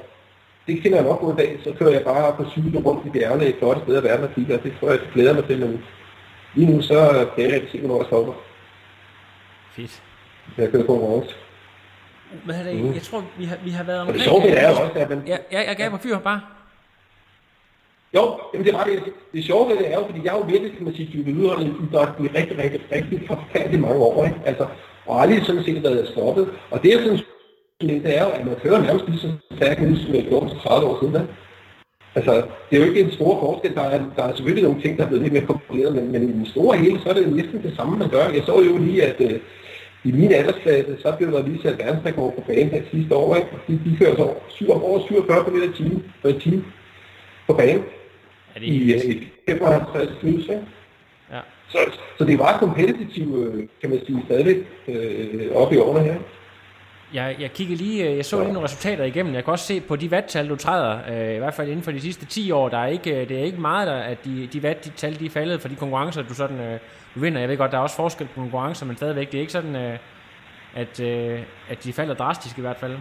Speaker 2: det kender jeg nok god dag, så kører jeg bare på cykel rundt i bjergene i flotte steder i verden og kigger, det tror jeg, jeg glæder mig til, men lige nu så kan jeg ikke se, hvornår jeg stopper.
Speaker 1: Fedt.
Speaker 2: Jeg kører konkurrence.
Speaker 1: Hvad er det? Jeg tror, vi har, vi har været
Speaker 2: Og det
Speaker 1: omkring...
Speaker 2: sjove det er også, at man,
Speaker 1: Ja, ja, jeg gav mig fyr bare.
Speaker 2: Jo, jamen det er ret det, det sjove ved det er jo, fordi jeg har jo virkelig, kan man sige, dykket udholdet i rigtig, rigtig, rigtig forfærdelig mange år, ikke? Altså, og aldrig sådan set været stoppet. Og det jeg synes, det er jo, at man kører nærmest lige så stærkt nu, som jeg gjorde for 30 år siden, Altså, det er jo ikke en stor forskel. Der er, der er selvfølgelig nogle ting, der er blevet lidt mere kompliceret, men, men i den store hele, så er det næsten det samme, man gør. Jeg så jo lige, at øh, i min aldersklasse, så blev der lige sat verdensrekord på banen her sidste år, ikke? De, de kører så over 47 km i timen, på banen.
Speaker 1: Er det
Speaker 2: I, øh, i 55 plus, ikke?
Speaker 1: Ja.
Speaker 2: Så, så det var kompetitivt, øh, kan man sige, stadigvæk øh, oppe i årene her.
Speaker 1: Jeg, jeg kigger lige, øh, jeg så lige nogle resultater igennem. Jeg kan også se på de vattal, du træder, øh, i hvert fald inden for de sidste 10 år, der er ikke, øh, det er ikke meget, der, at de, de vat, de tal, de er faldet for de konkurrencer, du sådan, øh, du vinder. Jeg ved godt, der er også forskel på konkurrencer, men stadigvæk, det er ikke sådan, øh, at, øh, at de falder drastisk i hvert fald.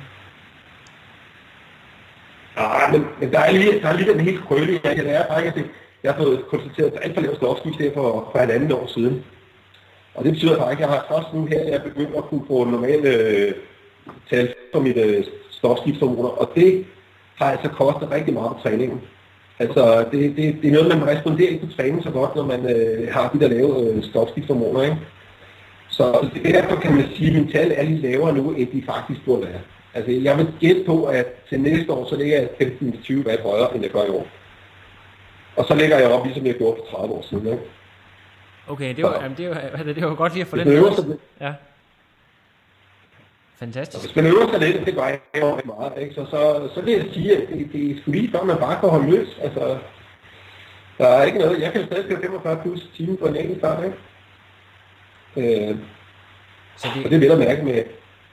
Speaker 2: Ja, men, men der er lige, der er lige den helt krølle jeg, det. Det er faktisk, at jeg har fået konstateret alt for lavt stofskift her for, for et andet år siden. Og det betyder faktisk, at jeg har først nu her, jeg begynder begyndt at kunne få normale øh, tal for mit øh, stofskiftshormoner, og det har altså kostet rigtig meget på træningen. Altså, det, det, det er noget, man responderer ikke på træning så godt, når man øh, har de der lave øh, stofskiftshormoner, ikke? Så derfor kan man sige, at mine tal er lidt lavere nu, end de faktisk burde være. Altså, jeg vil gætte på, at til næste år, så ligger jeg 15-20 watt højere, end jeg gør i år. Og så ligger jeg op, ligesom jeg gjorde for 30 år siden. Ikke?
Speaker 1: Okay, det var, jamen, det, var, det var godt lige at få den
Speaker 2: øver sig, lidt-
Speaker 1: Ja. Fantastisk.
Speaker 2: hvis man øver sig lidt, det gør jeg rigtig meget, ikke? Så, så, så vil jeg sige, at det, det er sgu lige før, man bare kan holde løs. Altså, der er ikke noget. Jeg kan stadig køre 45 plus timer på en enkelt start, ikke? Øh,
Speaker 1: Så
Speaker 2: og
Speaker 1: det,
Speaker 2: det er vel at mærke med,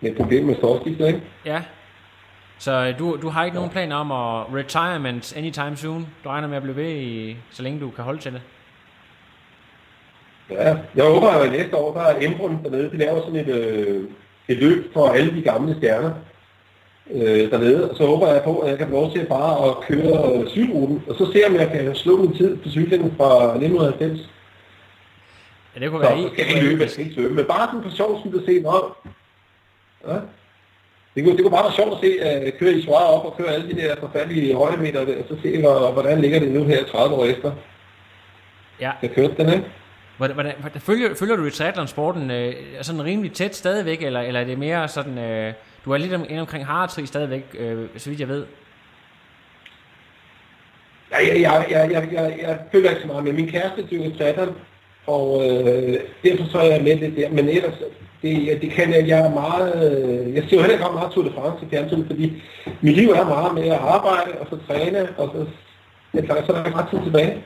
Speaker 2: med problemer med stofskiftet, ikke?
Speaker 1: ja. Så øh, du, du har ikke nogen planer om at retirement anytime soon? Du regner med at blive ved, i, så længe du kan holde til det?
Speaker 2: Ja, jeg håber, at næste år, der er Embrun dernede, de laver sådan et, øh, et løb for alle de gamle stjerner øh, dernede, og så håber jeg på, at jeg kan få lov til bare at køre øh, cykelruten, og så se om jeg kan slå min tid på cyklen fra 1990.
Speaker 1: Ja, det kunne
Speaker 2: Så
Speaker 1: være i.
Speaker 2: så skal jeg ikke løbe, jeg skal ikke svømme, men bare sådan for sjov skyld at se, nå, ja. Det kunne, det kunne bare være sjovt at se, at køre i svaret op og køre alle de der forfærdelige højdemeter, der, og så se, hvor, hvordan ligger det nu her 30 år efter.
Speaker 1: Ja.
Speaker 2: Jeg kørte den, ikke?
Speaker 1: Hvordan, hvordan, følger, følger du i triathlonsporten øh, sådan rimelig tæt stadigvæk, eller, eller er det mere sådan, øh, du er lidt om, inde omkring Haretri stadigvæk, øh, så vidt jeg ved?
Speaker 2: Jeg, jeg, jeg, jeg, jeg, jeg, jeg følger ikke så meget med. Min kæreste dyrker triathlon, og øh, derfor så er jeg med lidt der. Men ellers, det, det kan jeg, jeg er meget, øh, jeg ser jo heller ikke ret meget Tour de France i fjernsynet, fordi mit liv er meget med at arbejde, og så træne, og så, jeg, så er der ikke ret tid tilbage.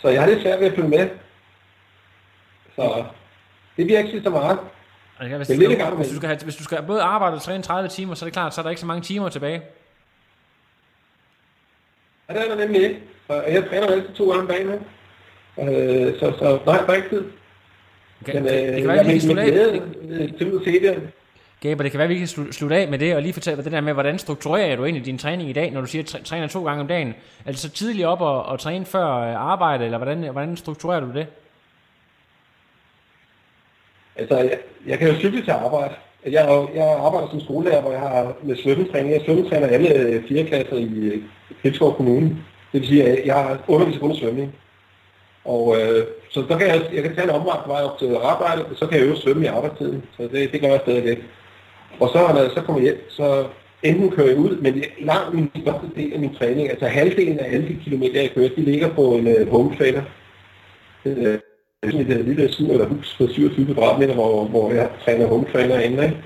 Speaker 2: Så jeg har lidt svært ved at følge med. Så det bliver ikke så meget.
Speaker 1: Kan, hvis,
Speaker 2: Det er
Speaker 1: du
Speaker 2: lidt med
Speaker 1: hvis, du skal have, hvis du skal både arbejde og træne 30 timer, så er det klart, så er der ikke så mange timer tilbage.
Speaker 2: Og det er der nemlig ikke. Og jeg træner altid to gange om dagen? Øh, så, så nej, der er ikke tid.
Speaker 1: Okay,
Speaker 2: Men,
Speaker 1: det,
Speaker 2: øh,
Speaker 1: det kan være, vi kan slutte af.
Speaker 2: øh, at se det.
Speaker 1: Gaber, det kan være, vi kan slu- slutte af med det, og lige fortælle det der med, hvordan strukturerer du egentlig din træning i dag, når du siger, at træ- træner to gange om dagen? Er det så tidligt op og, og træne før øh, arbejde, eller hvordan, hvordan strukturerer du det?
Speaker 2: Altså, jeg, jeg kan jo cykle til arbejde. Jeg, jeg arbejder som skolelærer, hvor jeg har med svømmetræning. Jeg svømmetræner alle øh, fire klasser i øh, Gribskov Kommune. Det vil sige, at jeg underviser kun i svømning. Og øh, så der kan jeg, jeg kan tage en omvej på vej op til arbejde, og så kan jeg øve svømme i arbejdstiden. Så det, det gør jeg stadigvæk. Og så når jeg så kommer hjem, så enten kører jeg ud, men det er langt min største del af min træning, altså halvdelen af alle de kilometer, jeg kører, de ligger på en uh, home trainer. Øh, sådan et øh, lille syd eller hus på 27 kvadratmeter, hvor, hvor jeg træner home trainer inde. Ikke?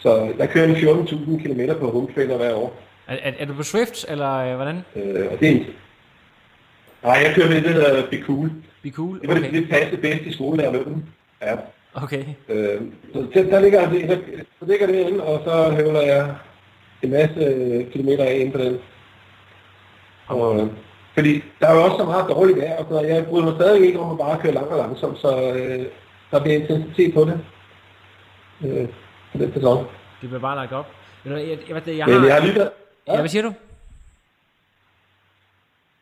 Speaker 2: Så jeg kører en 14.000 km på home trainer hver år.
Speaker 1: Er, er, er du på Swift, eller øh, hvordan?
Speaker 2: Øh, og det er. Nej, jeg kører med det, der hedder Be Cool.
Speaker 1: Be cool?
Speaker 2: Det var det,
Speaker 1: Okay.
Speaker 2: det passe bedst i skolelærerløbet. Ja.
Speaker 1: okay.
Speaker 2: Øh, så der, ligger det, der, så ligger det inde, og så høvler jeg en masse øh, kilometer af ind på den. Og, øh, fordi der er jo også så meget dårligt vejr, og så jeg bryder mig stadig ikke om at bare køre langt og langsomt, så øh, der bliver intensitet på det. Øh, på den sæson.
Speaker 1: Det bliver bare lagt op. Du, Jeg, jeg, jeg, jeg,
Speaker 2: Men jeg har
Speaker 1: har,
Speaker 2: lige været,
Speaker 1: ja, hvad siger du?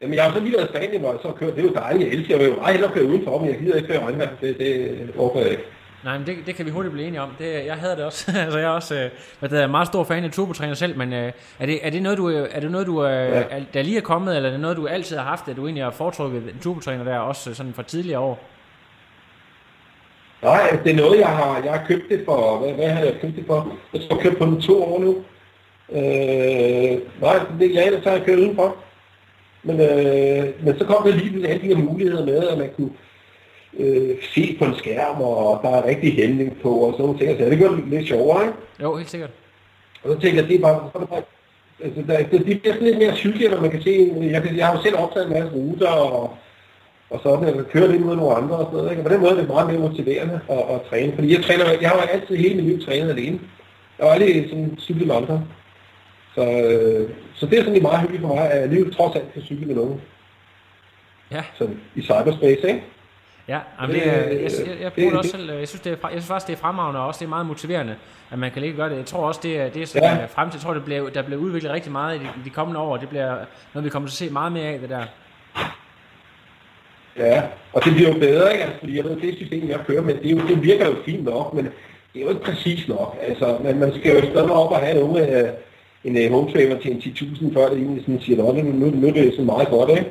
Speaker 2: Jamen, jeg har så lige været i Spanien, hvor jeg så har kørt. Det er jo dejligt. Jeg elsker jeg jo meget hellere køre udenfor, men jeg gider ikke køre regnvejr. Det, det overgår jeg ikke.
Speaker 1: Nej, men det, det kan vi hurtigt blive enige om. Det, jeg havde det også. altså, jeg er også øh, hvad det er, meget stor fan af turbotræner selv, men øh, er, det, er det noget, du, øh, er det noget, du øh, ja. er, der lige er kommet, eller er det noget, du altid har haft, at du egentlig har foretrukket en turbotræner der, også sådan fra tidligere år?
Speaker 2: Nej, det er noget, jeg har, jeg har købt det for, hvad, hvad har jeg købt det for? Jeg tror, jeg købt på den to år nu. Øh, nej, det er jeg, så har jeg købt udenfor. Men, øh, men så kom der lige alle de her muligheder med, at man kunne øh, se på en skærm, og der er rigtig hældning på, og sådan nogle ting. Så det gør det lidt sjovere, ikke?
Speaker 1: Jo, helt sikkert.
Speaker 2: Og så tænker jeg, det er bare, så er det bare altså, der, det, det bliver sådan lidt mere cykel, når man kan se, jeg, kan, jeg har jo selv optaget en masse ruter, og, og sådan, jeg kører lidt mod nogle andre og sådan noget, ikke? Og på den måde er det meget mere motiverende at, at træne, fordi jeg træner, jeg har jo altid hele mit liv trænet alene. Jeg har aldrig sådan cyklet med andre. Så, øh, så det er sådan meget hyggeligt for mig, at jeg lige trods alt kan cykle med nogen.
Speaker 1: Ja.
Speaker 2: Så i cyberspace, ikke?
Speaker 1: Ja, jamen det, jeg, jeg, jeg bruger det også selv. Jeg synes, det er, jeg synes faktisk, det er fremragende, og også det er meget motiverende, at man kan lige gøre det. Jeg tror også, det er, det er sådan, ja. fremtid. Jeg tror, det bliver, der bliver udviklet rigtig meget i de, i de kommende år, og det bliver noget, vi kommer til at se meget mere af, det der.
Speaker 2: Ja, og det bliver jo bedre, ikke? Altså, fordi jeg ved, det system, jeg kører med, det, jo, det virker jo fint nok, men det er jo ikke præcis nok. Altså, man, man skal jo stadig op og have nogle, øh, en uh, home trainer til en 10.000, før det egentlig sådan siger, nu, nu, nu er det så meget godt, ikke?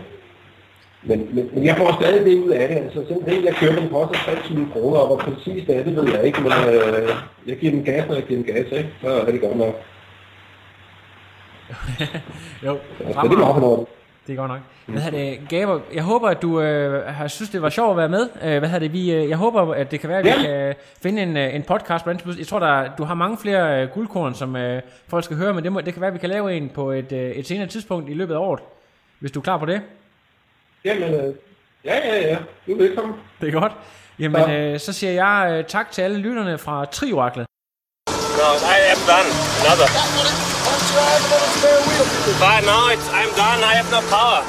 Speaker 2: Men, men, men jeg får stadig det ud af det. Altså, sådan jeg køber, den koster 3.000 kroner, og hvor præcis det er, det ved jeg ikke, men øh, jeg giver den gas, når jeg giver den gas, ikke? Så er det godt nok.
Speaker 1: jo,
Speaker 2: altså, det er meget for
Speaker 1: det er godt nok. Hvad er det, Gaber, jeg håber, at du øh, har synes, det var sjovt at være med. Øh, hvad det, vi, øh, jeg håber, at det kan være, at vi ja. kan finde en, øh, en podcast. Jeg tror, der, du har mange flere øh, guldkorn, som øh, folk skal høre, men det, må, det kan være, at vi kan lave en på et, øh, et senere tidspunkt i løbet af året, hvis du er klar på det.
Speaker 2: Jamen, øh, ja, ja, ja. Du er velkommen.
Speaker 1: Det er godt. Jamen, ja. øh, så siger jeg øh, tak til alle lytterne fra Trioraklet.
Speaker 3: No, I am done. Another. But no, it's, I'm done. I have no power.